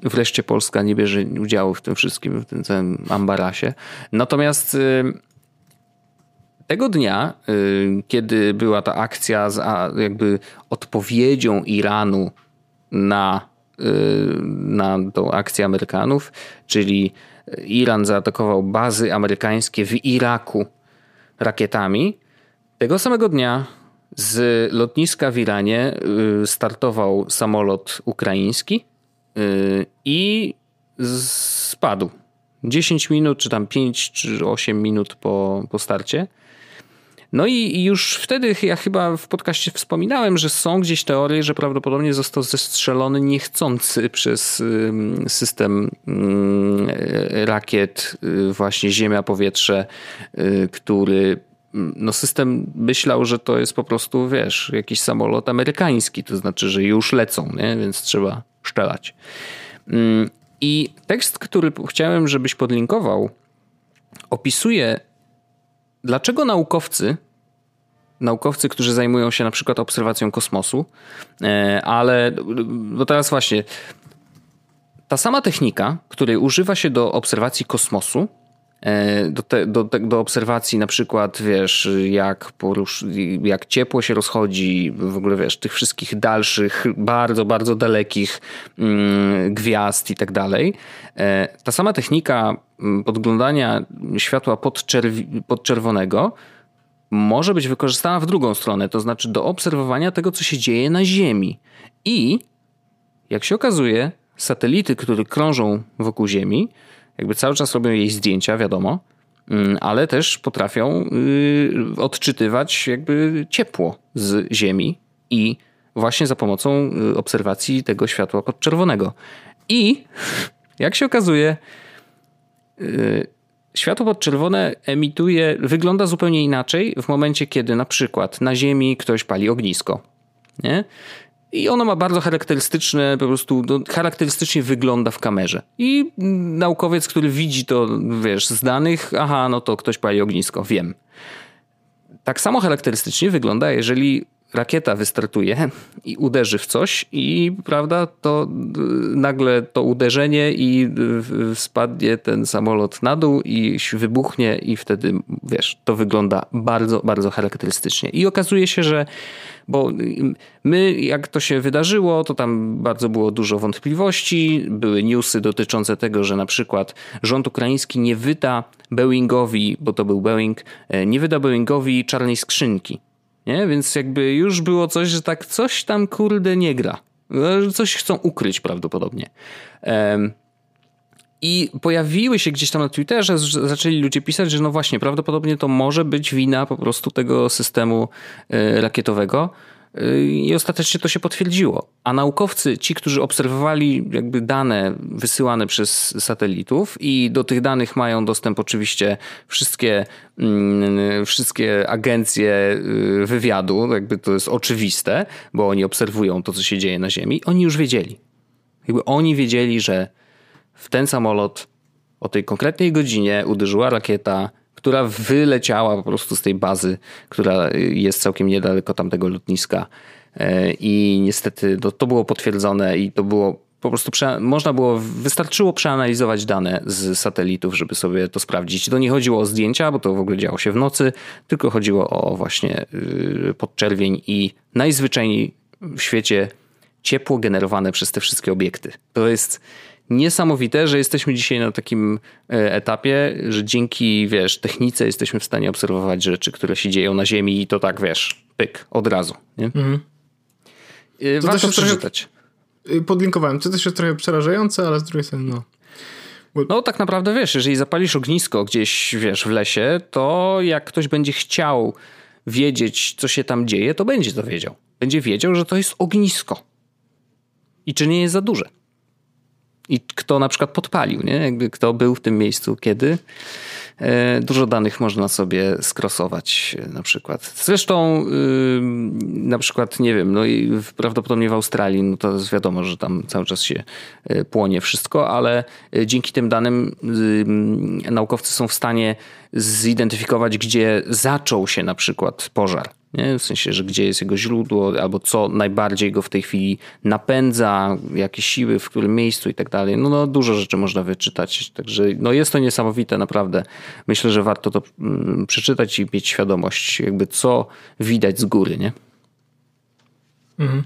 wreszcie Polska nie bierze udziału w tym wszystkim, w tym całym ambarasie. Natomiast y, tego dnia, y, kiedy była ta akcja z jakby odpowiedzią Iranu na, y, na tą akcję Amerykanów, czyli Iran zaatakował bazy amerykańskie w Iraku rakietami, tego samego dnia z lotniska w Iranie startował samolot ukraiński i spadł. 10 minut, czy tam 5 czy 8 minut po, po starcie. No i już wtedy ja chyba w podcaście wspominałem, że są gdzieś teorie, że prawdopodobnie został zestrzelony niechcący przez system rakiet y, właśnie ziemia-powietrze, y, który no system myślał, że to jest po prostu, wiesz, jakiś samolot amerykański, to znaczy, że już lecą, nie? więc trzeba szczelać. Mm, I tekst, który chciałem, żebyś podlinkował, opisuje dlaczego naukowcy, naukowcy, którzy zajmują się na przykład obserwacją kosmosu, e, ale, bo teraz właśnie, ta sama technika, której używa się do obserwacji kosmosu, do, te, do, do obserwacji na przykład, wiesz, jak, porusz, jak ciepło się rozchodzi, w ogóle wiesz, tych wszystkich dalszych, bardzo, bardzo dalekich mm, gwiazd i tak dalej. E, ta sama technika mm, podglądania światła podczerw- podczerwonego może być wykorzystana w drugą stronę, to znaczy do obserwowania tego, co się dzieje na Ziemi. I jak się okazuje, satelity, które krążą wokół Ziemi, jakby cały czas robią jej zdjęcia, wiadomo, mm, ale też potrafią y, odczytywać jakby ciepło z Ziemi i właśnie za pomocą y, obserwacji tego światła podczerwonego. I jak się okazuje, y, światło podczerwone emituje, wygląda zupełnie inaczej w momencie, kiedy na przykład na Ziemi ktoś pali ognisko. Nie? I ono ma bardzo charakterystyczne, po prostu no, charakterystycznie wygląda w kamerze. I naukowiec, który widzi to, wiesz, z danych, aha, no to ktoś pali ognisko, wiem. Tak samo charakterystycznie wygląda, jeżeli rakieta wystartuje i uderzy w coś i prawda, to nagle to uderzenie i spadnie ten samolot na dół i wybuchnie i wtedy, wiesz, to wygląda bardzo, bardzo charakterystycznie. I okazuje się, że bo my, jak to się wydarzyło, to tam bardzo było dużo wątpliwości. Były newsy dotyczące tego, że na przykład rząd ukraiński nie wyda Boeingowi, bo to był Boeing, e, nie wyda Boeingowi czarnej skrzynki. Nie? Więc jakby już było coś, że tak coś tam kurde nie gra. E, coś chcą ukryć prawdopodobnie. I pojawiły się gdzieś tam na Twitterze, zaczęli ludzie pisać, że no właśnie, prawdopodobnie to może być wina po prostu tego systemu e, rakietowego. I ostatecznie to się potwierdziło. A naukowcy, ci, którzy obserwowali jakby dane wysyłane przez satelitów i do tych danych mają dostęp oczywiście wszystkie, mm, wszystkie agencje e, wywiadu, jakby to jest oczywiste, bo oni obserwują to, co się dzieje na Ziemi, oni już wiedzieli. Jakby oni wiedzieli, że w ten samolot o tej konkretnej godzinie uderzyła rakieta, która wyleciała po prostu z tej bazy, która jest całkiem niedaleko tamtego lotniska. E, I niestety to, to było potwierdzone i to było po prostu można było, wystarczyło przeanalizować dane z satelitów, żeby sobie to sprawdzić. To nie chodziło o zdjęcia, bo to w ogóle działo się w nocy, tylko chodziło o właśnie y, podczerwień i najzwyczajniej w świecie ciepło generowane przez te wszystkie obiekty. To jest niesamowite, że jesteśmy dzisiaj na takim e, etapie, że dzięki, wiesz, technice jesteśmy w stanie obserwować rzeczy, które się dzieją na Ziemi i to tak, wiesz, pyk, od razu. Nie? Mhm. E, to Warto przeczytać. Trochę, podlinkowałem. To też jest trochę przerażające, ale z drugiej strony, no. No tak naprawdę wiesz, jeżeli zapalisz ognisko gdzieś, wiesz, w lesie, to jak ktoś będzie chciał wiedzieć, co się tam dzieje, to będzie to wiedział. Będzie wiedział, że to jest ognisko. I czy nie jest za duże i kto na przykład podpalił, nie? Jakby kto był w tym miejscu, kiedy. E, dużo danych można sobie skrosować e, na przykład. Zresztą na przykład, nie wiem, no i prawdopodobnie w Australii, no to jest wiadomo, że tam cały czas się e, płonie wszystko, ale dzięki tym danym naukowcy są w stanie zidentyfikować, gdzie zaczął się na przykład pożar. Nie? W sensie, że gdzie jest jego źródło, albo co najbardziej go w tej chwili napędza, jakie siły, w którym miejscu i tak dalej. No, no dużo rzeczy można wyczytać. Także no jest to niesamowite, naprawdę. Myślę, że warto to mm, przeczytać i mieć świadomość, jakby co widać z góry, nie? Mhm.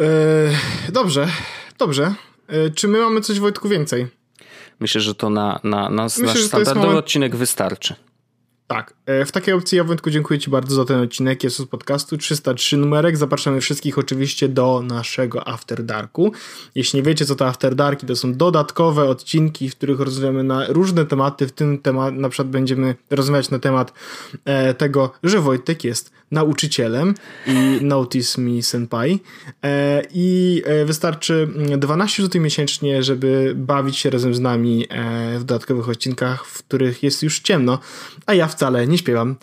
E, dobrze, dobrze. E, czy my mamy coś, Wojtku, więcej? Myślę, że to na, na, na Myślę, nasz standardowy moment... odcinek wystarczy. Tak, e, w takiej opcji ja Wojtku dziękuję Ci bardzo za ten odcinek z podcastu 303 numerek. Zapraszamy wszystkich oczywiście do naszego After Darku. Jeśli nie wiecie co to After Darki, to są dodatkowe odcinki, w których rozmawiamy na różne tematy. W tym temat na przykład będziemy rozmawiać na temat e, tego, że Wojtek jest nauczycielem i notice me senpai e, i e, wystarczy 12 zł miesięcznie, żeby bawić się razem z nami e, w dodatkowych odcinkach, w których jest już ciemno, a ja wcale nie śpiewam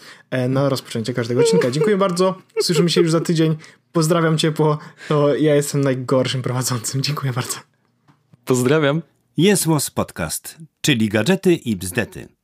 na rozpoczęcie każdego odcinka. Dziękuję bardzo, słyszymy się już za tydzień, pozdrawiam ciepło, to ja jestem najgorszym prowadzącym, dziękuję bardzo. Pozdrawiam. Jest Podcast, czyli gadżety i bzdety.